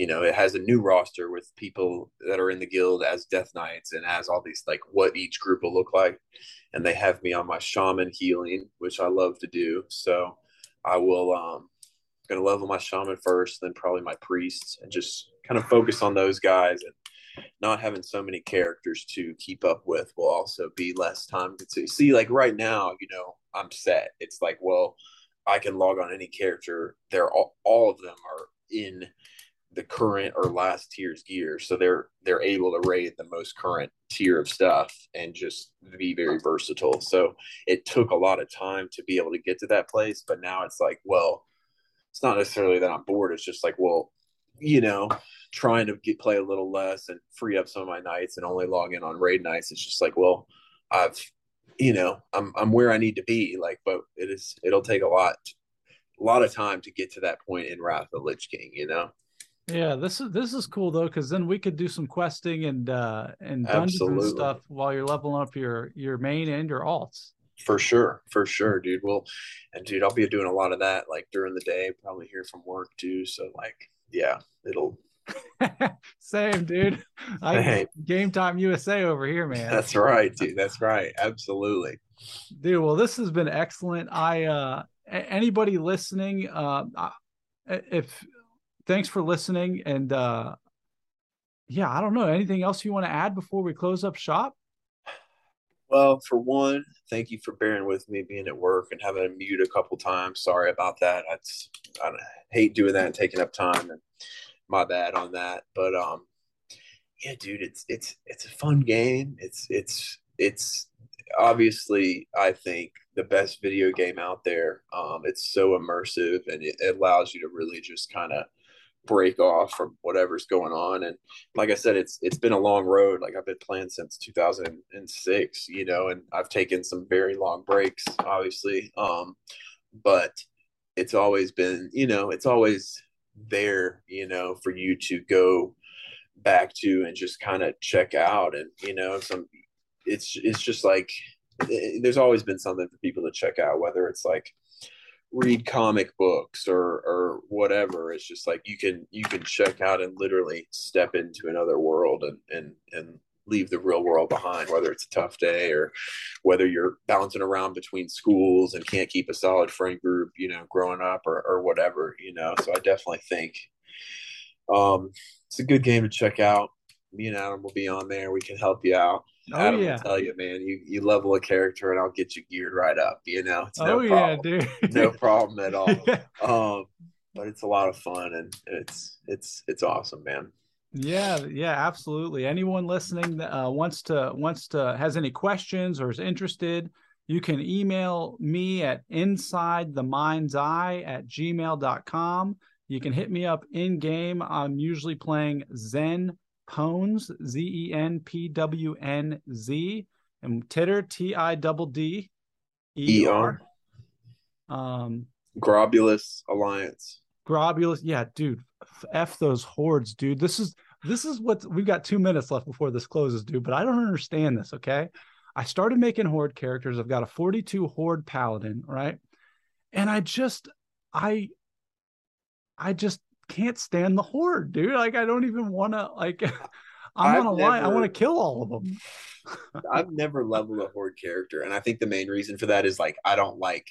S2: you know, it has a new roster with people that are in the guild as Death Knights and as all these like what each group will look like. And they have me on my shaman healing, which I love to do. So I will um to level my shaman first, then probably my priests, and just kind of focus on those guys. And not having so many characters to keep up with will also be less time to see. Like right now, you know, I'm set. It's like, well, I can log on any character. They're all, all of them are in the current or last tier's gear so they're they're able to raid the most current tier of stuff and just be very versatile so it took a lot of time to be able to get to that place but now it's like well it's not necessarily that I'm bored. It's just like, well, you know, trying to get play a little less and free up some of my nights and only log in on raid nights. It's just like, well, I've, you know, I'm I'm where I need to be. Like, but it is it'll take a lot, a lot of time to get to that point in Wrath of the Lich King. You know.
S1: Yeah, this is this is cool though, because then we could do some questing and uh and dungeons Absolutely. and stuff while you're leveling up your your main and your alts.
S2: For sure, for sure, dude. Well, and dude, I'll be doing a lot of that like during the day, probably here from work too. So like, yeah, it'll.
S1: Same, dude. I hey. game time USA over here, man.
S2: That's right, dude. That's right. Absolutely,
S1: dude. Well, this has been excellent. I uh anybody listening, uh, if thanks for listening, and uh, yeah, I don't know anything else you want to add before we close up shop.
S2: Well, for one, thank you for bearing with me being at work and having to mute a couple times. Sorry about that. I, I hate doing that and taking up time, and my bad on that. But um, yeah, dude, it's it's it's a fun game. It's it's it's obviously I think the best video game out there. Um, it's so immersive and it, it allows you to really just kind of break off from whatever's going on. And like i said it's it's been a long road. Like i've been playing since 2006 you know and i've taken some very long breaks obviously. Um but it's always been you know it's always there you know for you to go back to and just kind of check out. And you know some it's it's just like it, there's always been something for people to check out whether it's like read comic books or or whatever. It's just like you can you can check out and literally step into another world and and and leave the real world behind whether it's a tough day or whether you're bouncing around between schools and can't keep a solid friend group you know growing up or, or whatever you know. So i definitely think um it's a good game to check out. Me and adam will be on there. We can help you out Oh Adam yeah, tell you, man, you you level a character and I'll get you geared right up. You know,
S1: it's no oh problem. yeah, dude,
S2: no problem at all. yeah. Um, but it's a lot of fun and it's it's it's awesome, man.
S1: Yeah, yeah, absolutely. Anyone listening uh, wants to wants to has any questions or is interested, you can email me at inside the mind's eye at gmail.com. You can hit me up in game. I'm usually playing Zen Pones, Z E N P W N Z, and Tidder, T I double D E R. Um,
S2: Grobbulus Alliance.
S1: Grobbulus, yeah, dude. F those hordes, dude. This is this is what we've got two minutes left before this closes, dude. But I don't understand this. Okay, I started making horde characters. I've got a 42 horde paladin, right? And I just, I, I just can't stand the horde, dude. Like I don't even want to. Like, I'm I've not a lie. I want to kill all of them.
S2: I've never leveled a horde character, and I think the main reason for that is like I don't like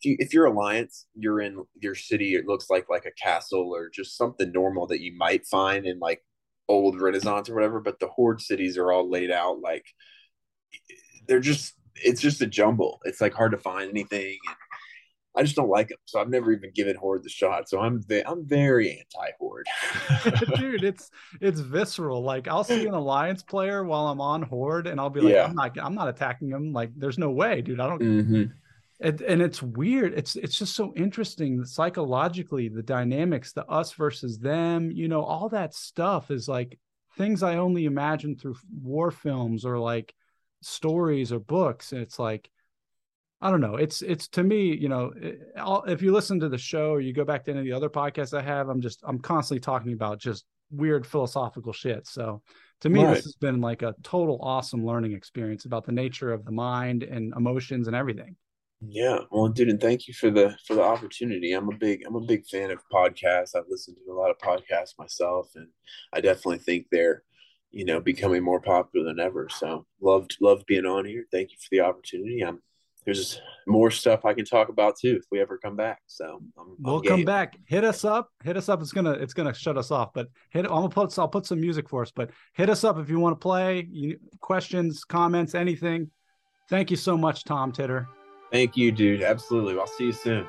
S2: if you if you're alliance you're in your city it looks like like a castle or just something normal that you might find in like old renaissance or whatever but the horde cities are all laid out like they're just it's just a jumble it's like hard to find anything and I just don't like them, so I've never even given Horde the shot. So I'm ve- I'm very anti Horde.
S1: Dude, it's it's visceral. Like I'll see an Alliance player while I'm on Horde, and I'll be like, yeah. I'm not I'm not attacking them. Like there's no way, dude. I don't. Mm-hmm and, and it's weird it's it's just so interesting psychologically the dynamics the us versus them you know all that stuff is like things i only imagine through war films or like stories or books and it's like i don't know it's it's to me you know eh, if you listen to the show or you go back to any of the other podcasts i have i'm just i'm constantly talking about just weird philosophical shit so to me right. this has been like a total awesome learning experience about the nature of the mind and emotions and everything
S2: yeah, well, dude, and thank you for the for the opportunity. I'm a big I'm a big fan of podcasts. I've listened to a lot of podcasts myself, and I definitely think they're, you know, becoming more popular than ever. So loved loved being on here. Thank you for the opportunity. I'm there's more stuff I can talk about too if we ever come back. So um,
S1: I'm, we'll I'm come back. Hit us up. Hit us up. It's gonna it's gonna shut us off. But hit. I'm gonna put I'll put some music for us. But hit us up if you want to play. You, questions, comments, anything. Thank you so much, Tom Tidder.
S2: Thank you, dude. Absolutely. I'll see you soon.